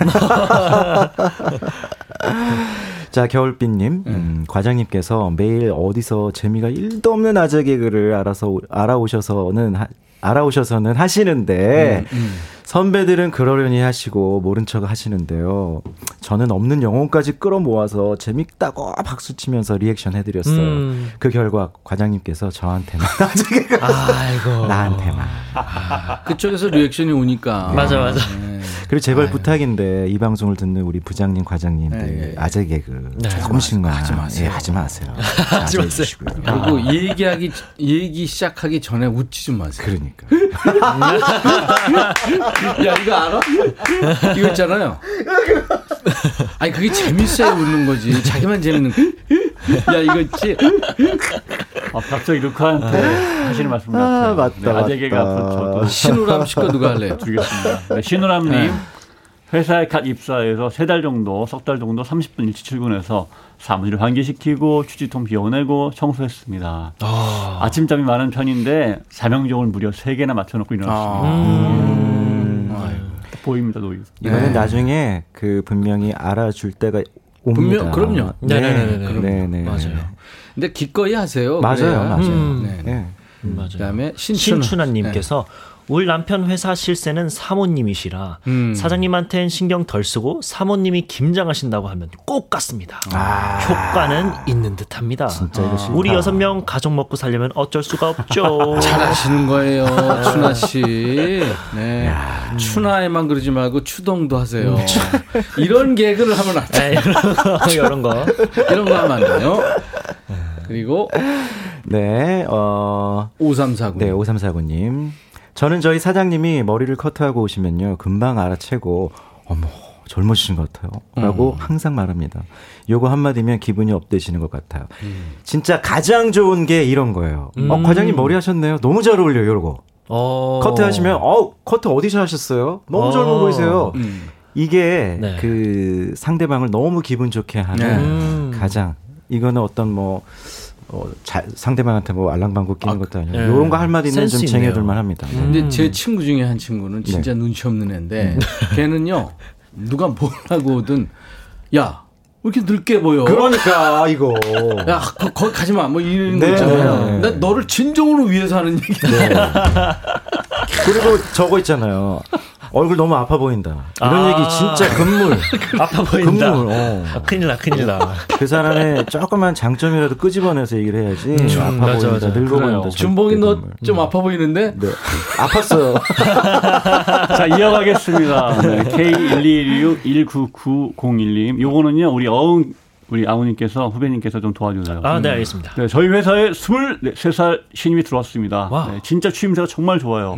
자, 겨울빛님, 네. 음, 과장님께서 매일 어디서 재미가 1도 없는 아재 개그를 알아서, 알아오셔서는, 하, 알아오셔서는 하시는데, 음, 선배들은 그러려니 하시고, 모른 척 하시는데요. 저는 없는 영혼까지 끌어모아서 재밌다고 박수 치면서 리액션 해드렸어요. 음. 그 결과 과장님께서 저한테만 아재 개그, 아이고. 나한테만. 그쪽에서 리액션이 오니까. 맞아, 맞아. 네. 그리고 제발 부탁인데, 이 방송을 듣는 우리 부장님, 과장님들, 네, 네. 아재 개그, 네. 조금씩만. 하지 마세요. 예, 하지 마세요. 하지 마세요. 그리고 얘기하기 얘기 시작하기 전에 웃지 좀 마세요. 그러니까. 야 이거 알아? 이거 있잖아요. 아니 그게 재밌어야 웃는 거지. 자기만 재밌는. 거. 야 이거 있지. 아, 갑자기 루카한테 하시는 말씀 같아요. 아, 맞다, 네, 아재개가 맞다. 앞으로 저도 신우람 씨거 누가 할래요? 드리겠습니다. 네, 신우람님 네. 회사에 갓 입사해서 세 달 정도, 석 달 정도 30분 일찍 출근해서 사무실 환기시키고 휴지통 비워내고 청소했습니다. 아. 침잠이 많은 편인데 사명종을 무려 세 개나 맞춰놓고 일어났습니다. 음. 보입니다, 노이. 이거는 네. 나중에 그 분명히 알아줄 때가 옵니다. 분명 그럼요. 네, 네네 네네. 그럼요. 네네. 맞아요. 근데 기꺼이 하세요. 맞아요, 그래야. 맞아요. 네. 네. 네. 맞아요. 그다음에 신춘하. 신춘하님께서 우리 남편 회사 실세는 사모님이시라 음. 사장님한텐 신경 덜 쓰고 사모님이 김장하신다고 하면 꼭 갔습니다. 효과는 있는 듯합니다. 싫다. 우리 여섯 명 가족 먹고 살려면 어쩔 수가 없죠. 잘하시는 거예요, 추나 씨. 네. 추나에만 그러지 말고 추동도 하세요. 이런 개그를 하면 안 돼. 이런 거. 이런 거 하면 안 돼요. 그리고 네, 어, 5349. 네, 5349님. 저는 저희 사장님이 머리를 커트하고 오시면요. 금방 알아채고, 어머, 젊으신 것 같아요. 라고 음. 항상 말합니다. 요거 한마디면 기분이 업되시는 것 같아요. 음. 진짜 가장 좋은 게 이런 거예요. 어, 과장님 머리 하셨네요. 너무 잘 어울려요, 요거. 어. 커트 하시면, 어, 커트 어디서 하셨어요? 너무 어. 젊어 보이세요. 음. 이게 네. 그 상대방을 너무 기분 좋게 하는 네. 음. 가장 이거는 어떤 뭐 어, 자, 상대방한테 뭐 알랑방구 끼는 아, 것도 아니고 네. 이런 거할 마디는 좀 쟁여둘. 만합니다. 네. 근데 제 친구 중에 한 친구는 진짜 눈치 없는 애인데 걔는요 누가 뭐라고 오든 야왜 이렇게 늙게 보여? 그러니까 이거 야 거, 거기 가지 마. 뭐 이런 네. 거 있잖아요. 나 너를 진정으로 위해서 하는 얘기야. 그리고 저거 있잖아요. 얼굴 너무 아파 보인다. 이런 아. 얘기 진짜 금물. 아파 보인다. 금물. 어. 아, 큰일 나, 큰일 나. 그 사람의 조그만 장점이라도 끄집어내서 얘기를 해야지. 아파 맞아, 보인다. 맞아. 늙어 그래요. 보인다. 준봉이 절대 너 금물. 좀 아파 보이는데 네. 아팠어요. 자, 이어가겠습니다. 네, K116-19901님. 요거는요, 우리 어흥, 우리 아우님께서, 후배님께서 좀 도와주세요. 아, 네, 알겠습니다. 네, 저희 회사에 23살 신입이 들어왔습니다. 네, 진짜 취임새가 정말 좋아요.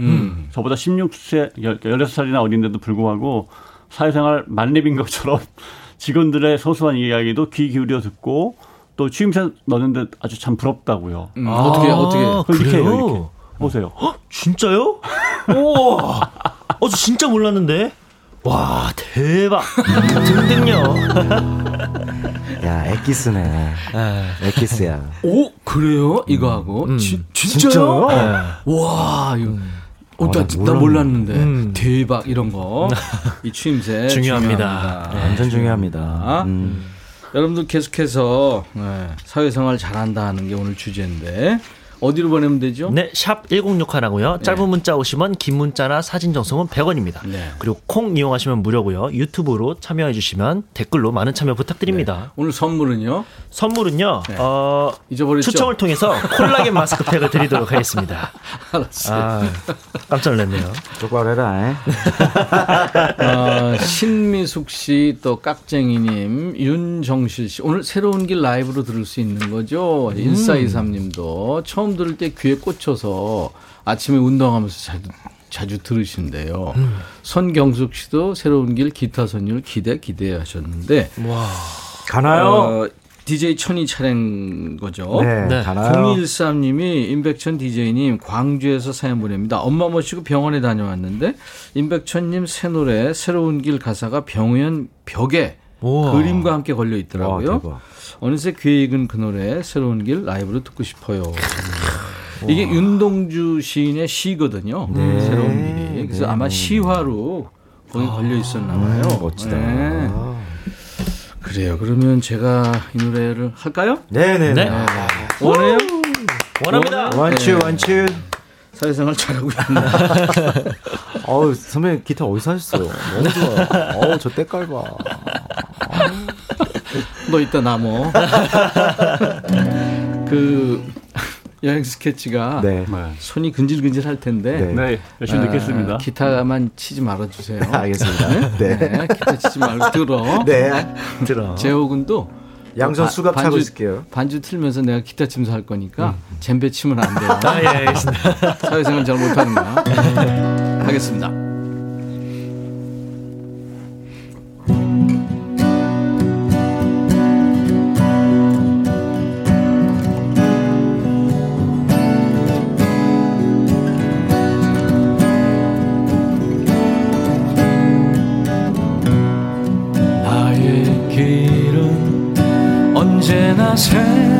저보다 16세, 16살이나 어린데도 불구하고 사회생활 만렙인 것처럼 직원들의 소소한 이야기도 귀 기울여 듣고 또 취임새 넣는데 아주 참 부럽다고요. 음, 어떻게 어떻게 그럼 이렇게 해요? 이렇게. 보세요. 진짜요? 우와. 어, 저 진짜 몰랐는데. 와, 대박. 등등요. 야, 엑기스네. 엑기스야. 오 그래요 이거 하고 지- 진짜요? 진짜요? 와 이거 어, 아, 나, 나 나. 몰랐는데 음. 대박 이런 거 이 취임새 중요합니다. 중요합니다. 네. 완전 중요합니다. 음. 여러분들 계속해서 네, 사회생활 잘한다 하는 게 오늘 주제인데 어디로 보내면 되죠? 네, 샵 1061하고요. 짧은 문자 50원, 긴 문자나 사진 전송은 100원입니다. 네. 그리고 콩 이용하시면 무료고요. 유튜브로 참여해 주시면 댓글로 많은 참여 부탁드립니다. 오늘 선물은요? 선물은요. 네. 어, 잊어버렸죠? 추첨을 통해서 콜라겐 마스크팩을 드리도록 하겠습니다. 알았어요. 아, 깜짝 놀랐네요. 똑바로 해라. 에? 어, 신미숙 씨, 또 깍쟁이님, 윤정실 씨. 오늘 새로운 길 라이브로 들을 수 있는 거죠? 1423님도 처음 들을 때 귀에 꽂혀서 아침에 운동하면서 자주, 자주 들으신대요. 손경숙 씨도 새로운 길 기타 선율 기대 기대하셨는데. 가나요? 어, DJ 천이 차례인 거죠. 네, 네. 가나요? 013님이 임백천 DJ님 광주에서 사연 보냅니다. 엄마 모시고 병원에 다녀왔는데 임백천님 새 노래 새로운 길 가사가 병원 벽에 우와. 그림과 함께 걸려 와, 있더라고요. 대박. 어느새 귀에 익은 그 노래 새로운 길 라이브로 듣고 싶어요. 이게 윤동주 시인의 시거든요. 네. 새로운 길이. 그래서 네. 아마 시화로 거기 걸려 있었나 봐요. 음, 멋지다. 네. 그래요. 그러면 제가 이 노래를 할까요? 네네. 네. 네. 원해요? 원합니다. 원츄 네. 원츄. 사회생활 잘하고 있는 어우 선배님 기타 어디서 하셨어요? 너무 좋아요. 어우 저 때깔 봐. 너 이따 나 뭐. 그 여행 스케치가 네. 네. 손이 근질근질 할 텐데 네. 네, 열심히 아, 듣겠습니다. 기타만 치지 말아주세요. 알겠습니다. 네. 네, 기타 치지 말고 들어. 네. 들어. 재호 군도 양손 바- 수갑 차고 반주- 있을게요. 반주 틀면서 내가 기타 치면서 할 거니까 젬베 치면 안 돼요. 아, 예, 알겠습니다. 사회생활 잘 못하는 거야. 하겠습니다. 나 새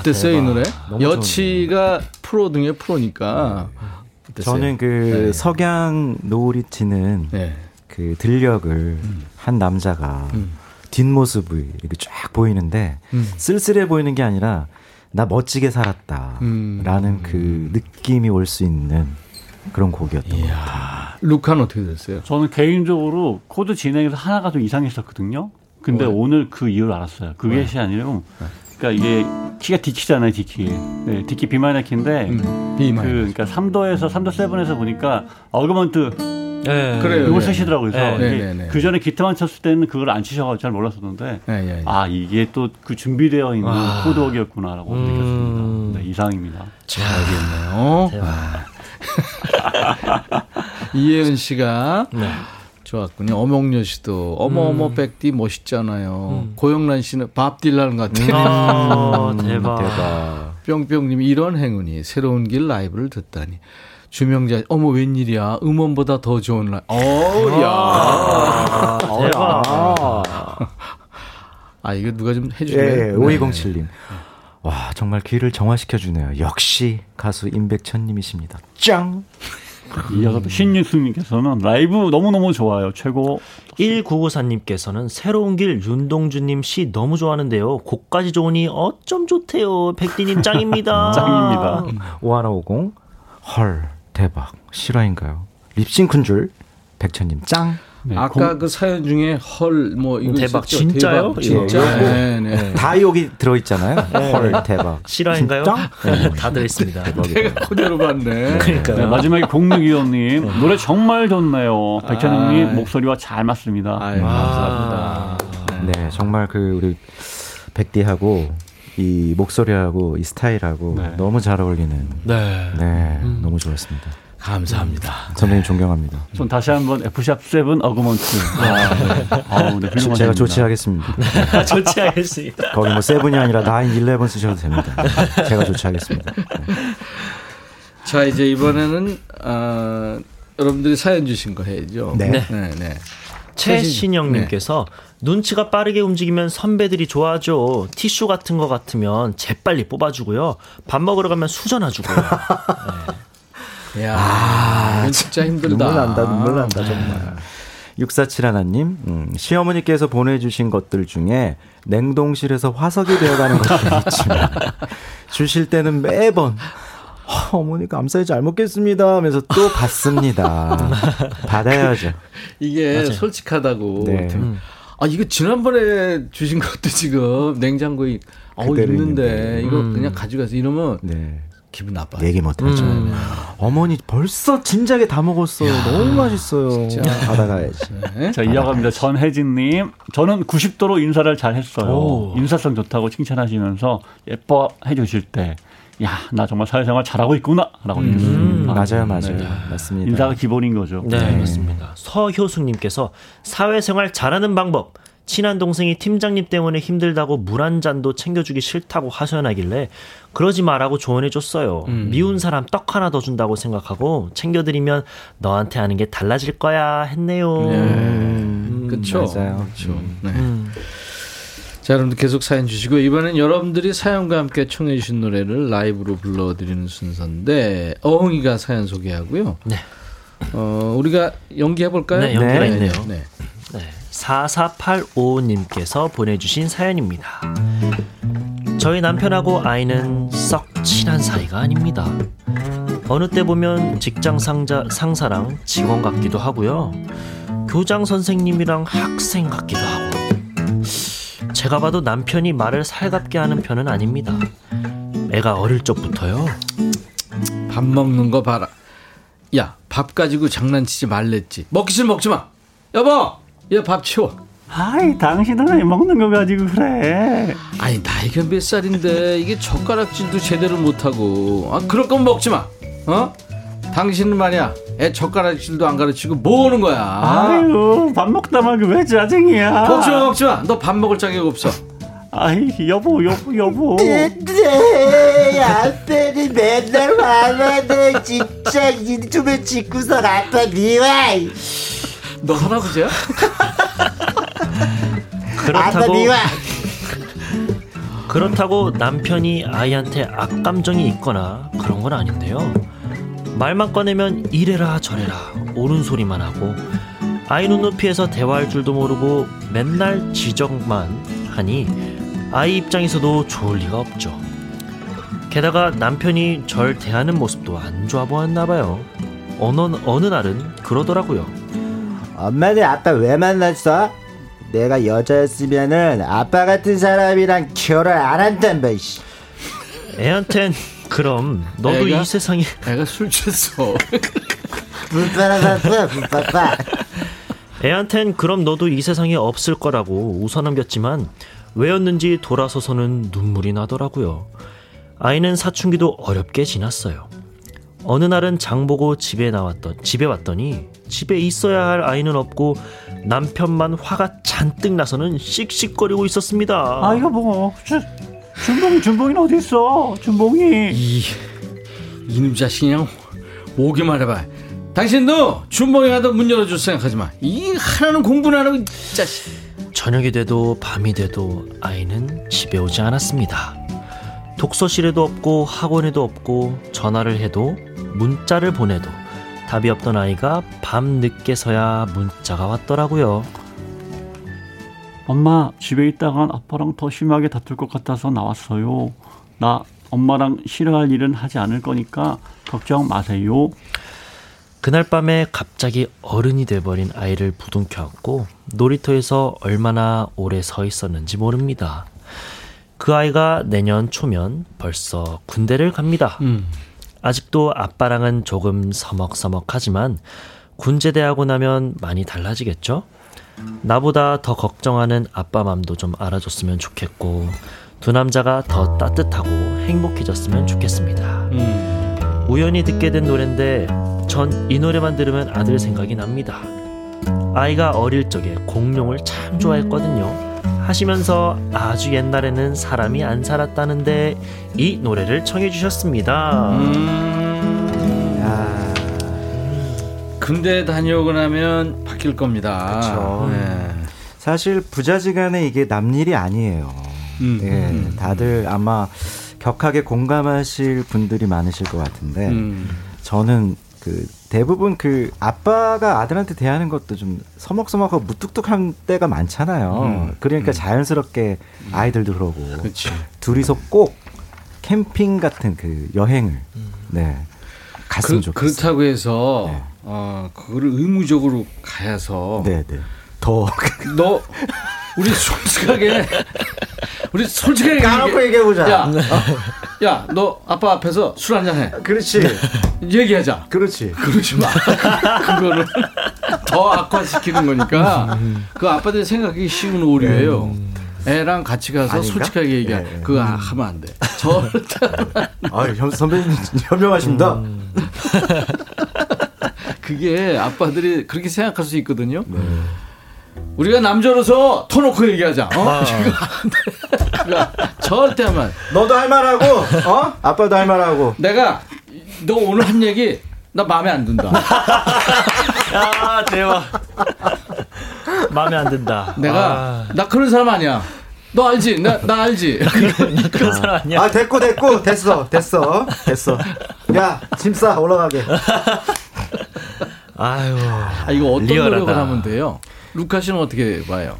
어땠어요 이 노래? 여치가 프로 중에 프로니까. 어땠어요? 저는 그 네. 석양 노을이 지는 네. 그 들녘을 음. 한 남자가 뒷모습이 이렇게 쫙 보이는데 음. 쓸쓸해 보이는 게 아니라 나 멋지게 살았다라는 음. 그 느낌이 올 수 있는 그런 곡이었던 것 같아요. 루카는 어떻게 됐어요? 저는 개인적으로 코드 진행에서 하나가 좀 이상했었거든요. 근데 왜? 오늘 그 이유를 알았어요. 그게 C 아니고, 그러니까 이게 키가 D키잖아요, D키. 네, B 마이너 키인데, 음, B 그 마이너. 그러니까 3도에서 3도 7에서 보니까 augment 네. 그래요. 이걸 네. 쓰시더라고요. 그래서 네, 네, 네. 그 전에 기타만 쳤을 때는 그걸 안 치셔가지고 잘 몰랐었는데, 예, 예, 예. 아 이게 또 그 준비되어 있는 아. chord work이었구나라고 음. 느꼈습니다. 네, 이상입니다. 잘하겠네요. 이혜은 씨가 네. 좋았군요. 어몽여 씨도 어머 어머 백디 멋있잖아요. 고영란 씨는 밥 딜라는 것 같아요. 아, 대박. 음, 대박. 뿅뿅님 이런 행운이 새로운 길 라이브를 듣다니. 주명자 어머 웬일이야 음원보다 더 좋은 라이브. 어야. 아, 대박. 아 이거 누가 좀 해주네. 예, 5207님. 와, 정말 귀를 정화시켜 주네요. 역시 가수 임백천님이십니다. 짱! 이어서 또 신윤수님께서는 라이브 너무너무 좋아요. 최고. 1994님께서는 새로운 길 윤동주님 씨 너무 좋아하는데요. 곡까지 좋으니 어쩜 좋대요. 백디님 짱입니다. 짱입니다. 5150. 헐, 대박. 실화인가요? 립싱크인 줄. 백천님 짱! 네, 아까 그 사연 중에 헐 뭐 이거 대박, 있었죠? 진짜요? 대박, 진짜. 네, 네. 다 여기 들어 있잖아요. 헐, 대박. 실화인가요? 네, 다 들어 있습니다. 내가 그대로 봤네. 그러니까요. 네, 마지막에 공무기원님 노래 정말 좋네요. 백천영님 아이. 목소리와 잘 맞습니다. 아유, 감사합니다. 네, 정말 그 우리 백디하고 이 목소리하고 이 스타일하고 네. 너무 잘 어울리는 네. 네, 너무 좋았습니다. 감사합니다. 선배님 존경합니다. 전 다시 한번 F샵 7 어그먼트. 아, 네. 네, 훌륭하십니다. 제가 조치하겠습니다. 좋지 않겠습니다. 거기 뭐 세븐이 아니라 나인 일레븐 쓰셔도 됩니다. 제가 조치하겠습니다. 네. 자, 이제 이번에는 아, 여러분들이 사연 주신 거 해야죠. 네. 네, 네. 최신영님께서 눈치가 빠르게 움직이면 선배들이 좋아하죠. 티슈 같은 거 같으면 재빨리 뽑아주고요. 밥 먹으러 가면 수저놔주고요. 야, 이건 진짜 힘들다. 눈물 난다, 눈물 난다, 정말. 6471 하나님, 음, 시어머니께서 보내주신 것들 중에 냉동실에서 화석이 되어가는 것들이 있지만, 주실 때는 매번, 어, 어머니 감사히 잘 먹겠습니다 하면서 또 받습니다. 받아야죠. 이게 솔직하다고. 네. 아, 이거 지난번에 주신 것도 지금 냉장고에 어, 있는데 있는데. 이거 그냥 가져가서 이러면 네. 기분 나빠요. 얘기 못하죠. 어머니 벌써 진작에 다 먹었어요. 너무 맛있어요. 받아가야지. 네? 자, 이어갑니다. 전혜진님. 저는 90도로 인사를 잘 했어요. 오. 인사성 좋다고 칭찬하시면서 예뻐해 주실 때, 야, 나 정말 사회생활 잘하고 있구나. 라고 느꼈습니다. 맞아요, 맞아요. 맞습니다. 인사가 기본인 거죠. 네, 맞습니다. 서효숙님께서 사회생활 잘하는 방법. 친한 동생이 팀장님 때문에 힘들다고 물 한 잔도 챙겨주기 싫다고 하소연하길래 그러지 마라고 조언해줬어요. 미운 사람 떡 하나 더 준다고 생각하고 챙겨드리면 너한테 하는 게 달라질 거야 했네요. 음, 그쵸. 맞아요. 그렇죠. 네. 자, 여러분들 계속 사연 주시고 이번엔 여러분들이 사연과 함께 청해 주신 노래를 라이브로 불러드리는 순서인데 어흥이가 사연 소개하고요. 네. 어, 우리가 연기해 볼까요? 네, 연기가 있네요. 네. 네, 4485님께서 보내주신 사연입니다. 저희 남편하고 아이는 썩 친한 사이가 아닙니다. 어느 때 보면 직장 상자, 상사랑 직원 같기도 하고요. 교장 선생님이랑 학생 같기도 하고. 제가 봐도 남편이 말을 살갑게 하는 편은 아닙니다. 애가 어릴 적부터요. 밥 먹는 거 봐라. 야, 밥 가지고 장난치지 말랬지. 먹기 싫으면 먹지 마. 여보, 얘밥 치워. 아이, 당신은 왜 먹는 거 가지고 그래. 아니 나이가 몇 살인데 이게 젓가락질도 제대로 못하고 아 그럴 거면 먹지 마 어? 당신은 말이야 애 젓가락질도 안 가르치고 뭐 하는 거야 아유, 밥 먹다 말고 왜 짜증이야. 먹지 마 먹지 마너 밥 먹을 자격 없어 아이, 여보, 여보, 여보. 네, 아빠는 맨날 화나네 진짜 인tum을 짓고서 아빠 미워 너 할아버지야? 그렇다고. 그렇다고 남편이 아이한테 악감정이 있거나 그런 건 아닌데요. 말만 꺼내면 이래라 저래라 옳은 소리만 하고 아이 눈높이에서 대화할 줄도 모르고 맨날 지적만 하니 아이 입장에서도 좋을 리가 없죠. 게다가 남편이 절 대하는 모습도 안 좋아 보았나 봐요. 어느, 어느 날은 그러더라고요. 엄마는 아빠 왜 만났어? 내가 여자였으면은 아빠 같은 사람이랑 결혼 안 한단 말. 씨. 애한텐 그럼 너도 애가? 이 세상에 애가 술 취했어. 불빠라바빠 불빠빠. 애한텐 그럼 너도 이 세상에 없을 거라고 웃어넘겼지만 왜였는지 돌아서서는 눈물이 나더라고요. 아이는 사춘기도 어렵게 지났어요. 어느 날은 장 보고 집에 나왔던 집에 왔더니 집에 있어야 할 아이는 없고 남편만 화가 잔뜩 나서는 씩씩거리고 있었습니다. 아 이거 뭐 주, 준봉이 준봉이는 어디 있어? 준봉이 이 이놈 자식 그냥 오기만 해봐. 당신도 준봉이 가도 문 열어줄 생각하지 마. 이 하나는 이 자식. 저녁이 돼도 밤이 돼도 아이는 집에 오지 않았습니다. 독서실에도 없고 학원에도 없고 전화를 해도 문자를 보내도 답이 없던 아이가 밤 늦게서야 문자가 왔더라고요. 엄마 집에 있다간 아빠랑 더 심하게 다툴 것 같아서 나왔어요. 나 엄마랑 싫어할 일은 하지 않을 거니까 걱정 마세요. 그날 밤에 갑자기 어른이 돼버린 아이를 부둥켜 안고 놀이터에서 얼마나 오래 서 있었는지 모릅니다. 그 아이가 내년 초면 벌써 군대를 갑니다. 음. 아직도 아빠랑은 조금 서먹서먹하지만 군제대 하고 나면 많이 달라지겠죠? 나보다 더 걱정하는 아빠 맘도 좀 알아줬으면 좋겠고 두 남자가 더 따뜻하고 행복해졌으면 좋겠습니다. 음. 우연히 듣게 된 노래인데 전 이 노래만 들으면 아들 생각이 납니다. 아이가 어릴 적에 공룡을 참 좋아했거든요. 하시면서 아주 옛날에는 사람이 안 살았다는데 이 노래를 청해 주셨습니다. 음. 야, 군대 다녀오고 나면 바뀔 겁니다. 그쵸. 네. 사실 부자지간에 이게 남일이 아니에요. 음, 예, 음. 다들 아마 격하게 공감하실 분들이 많으실 것 같은데 음. 저는 그 대부분 그 아빠가 아들한테 대하는 것도 좀 서먹서먹하고 무뚝뚝한 때가 많잖아요. 음. 그러니까 자연스럽게 아이들도 그러고 그렇지. 둘이서 꼭 캠핑 같은 그 여행을 네 갔으면 그, 좋겠어요. 그렇다고 해서 네. 어 그거를 의무적으로 가야서 네, 네. 더너 우리 솔직하게 우리 솔직하게 까놓고 얘기해 보자. 야, 야, 너 아빠 앞에서 술 한잔 해. 그렇지, 얘기하자. 그렇지. 그러지 마. 그거는 더 악화시키는 거니까 그 아빠들 생각하기 쉬운 오류예요. 애랑 같이 가서 아닌가? 솔직하게 얘기해. 예, 예. 그거 하면 안 돼. 절대 아, 현 선배님 현명하십니다. 음. 그게 아빠들이 그렇게 생각할 수 있거든요. 우리가 남자로서 터놓고 얘기하자. 어? 돼. 그거 절대 돼. 너도 할 말하고, 어? 아빠도 할 말하고. 내가 너 오늘 한 얘기 나 마음에 안 든다. 야 대박. 마음에 안 든다. 내가 나 그런 사람 아니야. 너 알지? 나, 나 알지? 아, 그런 사람 아니야. 아, 됐고, 됐고, 됐어, 됐어, 됐어. 야, 짐 싸, 올라가게. 아유. 아, 이거 어떤 리얼하다. 노력을 하면 돼요? 루카 씨는 어떻게 봐요?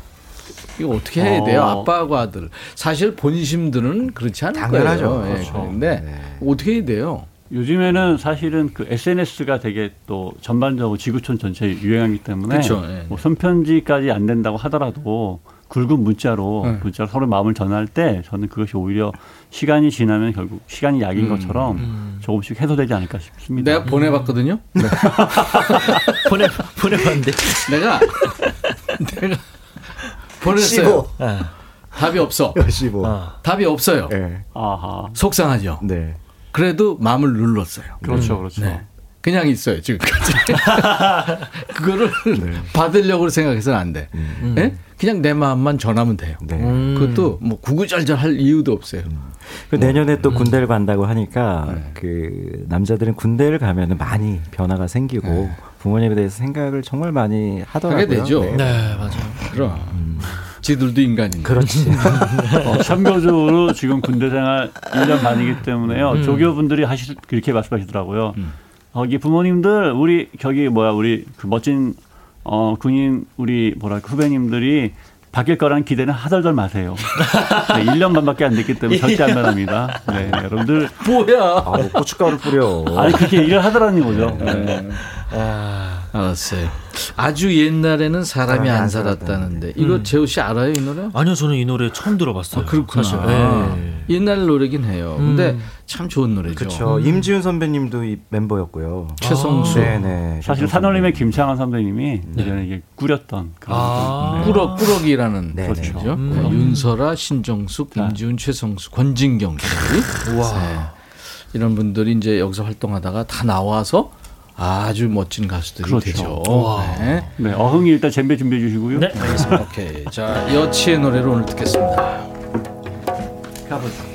이거 어떻게 해야 돼요? 어. 아빠하고 아들. 사실 본심들은 그렇지 않을 당연하죠. 거예요. 예, 그렇죠. 그런데 어떻게 해야 돼요? 요즘에는 사실은 그 SNS가 되게 또 전반적으로 지구촌 전체에 유행하기 때문에 그쵸, 예. 뭐 손편지까지 안 된다고 하더라도 굵은 문자로 네. 문자로 서로 마음을 전할 때 저는 그것이 오히려 시간이 지나면 결국 시간이 약인 음. 것처럼 조금씩 해소되지 않을까 싶습니다. 내가 보내봤거든요. 보내 보내봤는데. 내가 내가 보냈어요. 아, 답이 없어. 씹어. 어. 답이 없어요. 예. 아하. 속상하죠. 네. 그래도 마음을 눌렀어요. 그렇죠, 그렇죠. 네. 그냥 있어요 지금까지. 그거를 네. 받으려고 생각해서는 안 돼. 음. 예? 그냥 내 마음만 전하면 돼요. 네. 그것도 뭐 구구절절 할 이유도 없어요. 그 내년에 또 군대를 간다고 하니까 음. 네. 그 남자들은 군대를 가면은 많이 변화가 생기고 부모님에 대해서 생각을 정말 많이 하더라고요. 하게 되죠. 네. 네, 맞아요. 그럼 지들도 인간인데. 그렇지. 어, 참고적으로 지금 군대 생활 1년 반이기 때문에요. 음. 조교분들이 하실 그렇게 말씀하시더라고요. 음. 거기 부모님들 우리 저기 뭐야 우리 그 멋진 어 군인 우리 뭐랄까 후배님들이 바뀔 거라는 기대는 하덜덜 마세요. 네, 1년 반밖에 안 됐기 때문에 절대 안 변합니다. 네, 여러분들 뭐야? 아, 뭐 고춧가루 뿌려. 아니 그렇게 얘기를 하더라는 거죠. 네. 알았어요. 아주 옛날에는 사람이 안안 살았다는데 이거 재호 씨 알아요 이 노래? 아니요, 저는 이 노래 처음 들어봤어요. 아, 그렇구나. 사실. 네. 옛날 노래긴 해요. 근데 참 좋은 노래죠. 그렇죠. 임지훈 선배님도 이 멤버였고요. 최성수 네네. 사실 산울림의 김창완 선배님이 예전에 이게 꾸렸던 그런 아. 네. 꾸럭 꾸럭이라는 네, 그렇죠. 네. 음. 네, 윤설아, 신정숙, 네. 임지훈, 최성수, 권진경 씨. 네. 이런 분들이 이제 여기서 활동하다가 다 나와서 아주 멋진 가수들이 그렇죠. 되죠. 네. 네, 어흥이 일단 잼배 준비해 주시고요. 네, 알겠습니다. 오케이. 자, 여치의 노래를 오늘 듣겠습니다. 가보죠.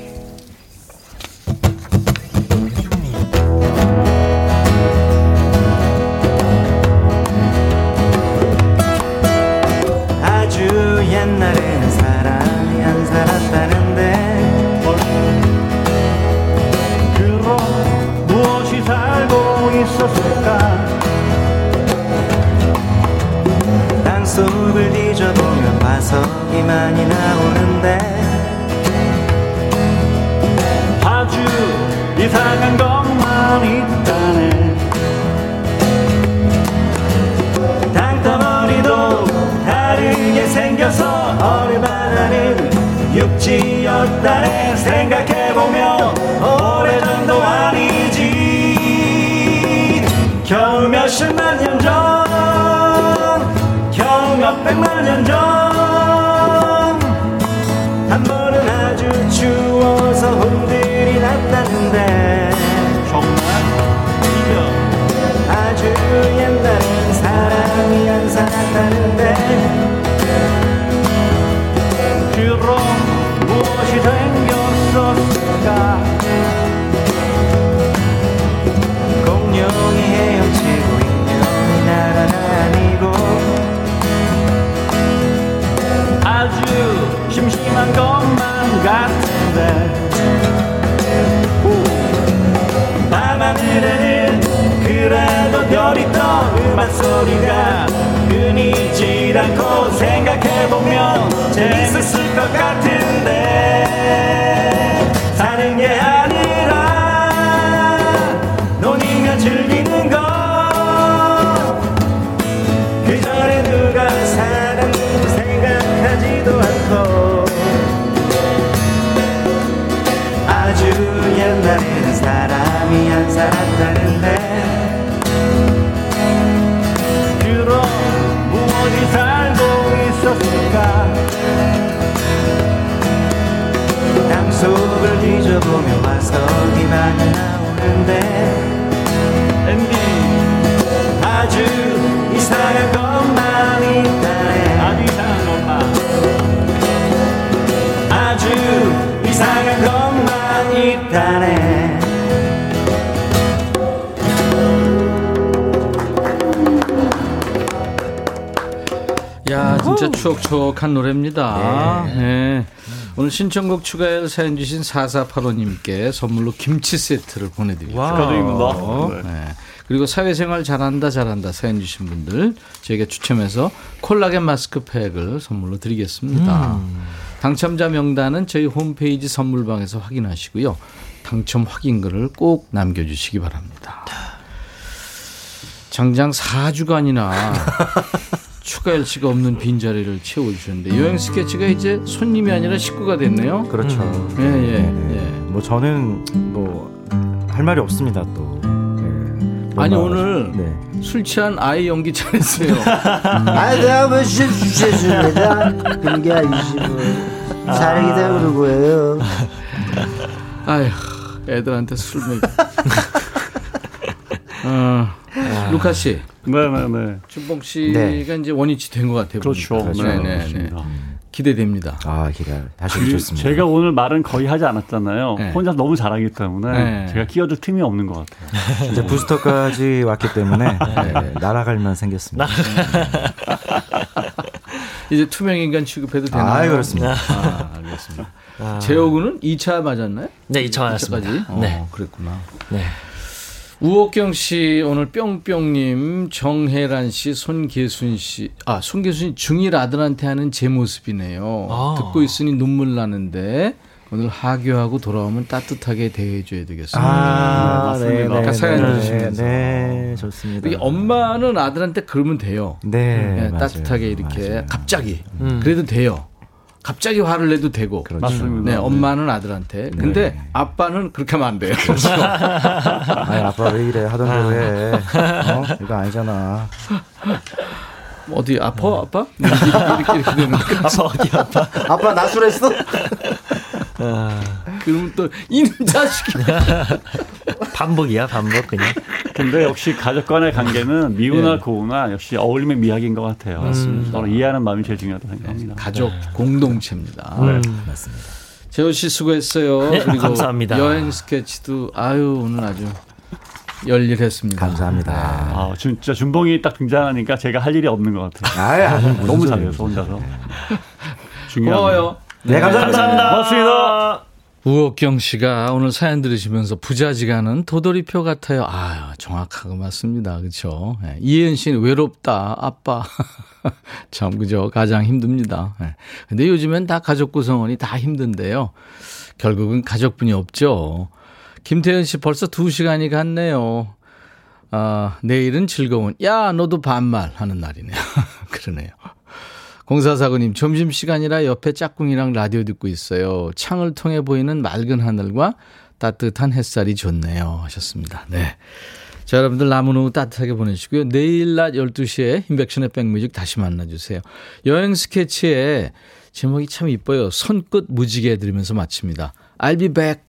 같은데. 밤하늘에는 그래도 별이 떠 음악 소리가 끊이질 않고 생각해보면 재밌었을 것 같은데 추억추억한 노래입니다. 네. 오늘 신청곡 추가열 사연 주신 4485님께 선물로 김치 세트를 보내드립니다. 축하드립니다. 네. 네. 그리고 사회생활 잘한다 잘한다 사연 주신 분들 저희가 추첨해서 콜라겐 마스크팩을 선물로 드리겠습니다. 당첨자 명단은 저희 홈페이지 선물방에서 확인하시고요. 당첨 확인글을 꼭 남겨주시기 바랍니다. 장장 4주간이나 씨가 없는 빈자리를 채워주셨는데 여행 스케치가 이제 손님이 아니라 식구가 됐네요. 그렇죠 예, 예, 예. 뭐 저는 뭐 할 말이 없습니다 또 예. 아니 오늘 네. 술 취한 아이 연기 잘했어요. 아, 뭐 주셨습니다. 그게 아니시고 사랑이다 거예요. 아휴, 애들한테 술 먹이. 어, 루카 씨, 네, 네, 네. 준봉 씨가 네. 이제 원위치 된 것 같아요. 그렇죠. 보니까. 네, 네, 네, 네. 기대됩니다. 아, 기대. 다시 그 좋습니다. 제가 오늘 말은 거의 하지 않았잖아요. 네. 혼자 너무 잘하기 때문에 네. 제가 끼어들 틈이 없는 것 같아요. 이제 부스터까지 왔기 때문에 네, 날아갈만 생겼습니다. 이제 투명 인간 취급해도 되나요? 아, 그렇습니다. 아, 알겠습니다. 재호군은 2차 맞았나요? 네, 2차 맞았습니다. 2차까지? 어, 네. 그랬구나. 네. 우옥경 씨, 오늘 뿅뿅님, 정혜란 씨, 손계순 씨. 아, 손계순이 중1 아들한테 하는 제 모습이네요. 아. 듣고 있으니 눈물 나는데, 오늘 하교하고 돌아오면 따뜻하게 대해줘야 되겠습니다. 아, 맞습니다. 네, 네, 아까 사연 네, 주시면서. 네, 좋습니다. 이게 엄마는 아들한테 그러면 돼요. 네, 네, 맞아요. 따뜻하게 이렇게 맞아요. 갑자기 음. 그래도 돼요. 갑자기 화를 내도 되고. 그렇죠. 맞습니다. 네, 엄마는 아들한테. 근데 아빠는 그렇게 하면 안 돼요. 아니, 아빠 왜 이래? 하던 대로 해. 어? 이거 아니잖아. 어디 아파 아빠? 이렇게 이렇게, 이렇게 되는 거. 아빠 어디 아빠? 아빠 나술했어? 그러면 또 이놈 자식이. 반복이야, 반복 그냥. 근데 역시 가족 간의 관계는 미우나 고우나 역시 어울림의 미학인 것 같아요. 맞습니다. 서로 이해하는 마음이 제일 중요하다고 생각합니다. 가족 공동체입니다. 네, 맞습니다. 재호 씨 수고했어요. 네, 그리고 감사합니다. 여행 스케치도 아유 오늘 아주 열일했습니다. 감사합니다. 아, 진짜 준봉이 딱 등장하니까 제가 할 일이 없는 것 같아요. 아니, 무슨 너무. 잘해서 혼자서. 중요해요. 네, 감사합니다. 고맙습니다. 우옥경 씨가 오늘 사연 들으시면서 부자지간은 도돌이표 같아요. 아, 정확하고 맞습니다. 그렇죠? 예. 이혜연 씨는 외롭다. 아빠. 참 그죠? 가장 힘듭니다. 예. 근데 요즘엔 다 가족 구성원이 다 힘든데요. 결국은 가족분이 없죠. 김태현 씨 벌써 두 시간이 갔네요. 아, 내일은 즐거운 야, 너도 반말 하는 날이네요. 그러네요. 공사사구님, 점심시간이라 옆에 짝꿍이랑 라디오 듣고 있어요. 창을 통해 보이는 맑은 하늘과 따뜻한 햇살이 좋네요. 하셨습니다. 네. 자, 여러분들 남은 오후 따뜻하게 보내시고요. 내일 낮 12시에 인백션의 백뮤직 다시 만나주세요. 여행 스케치에 제목이 참 이뻐요. 손끝 무지개 들으면서 마칩니다. I'll be back.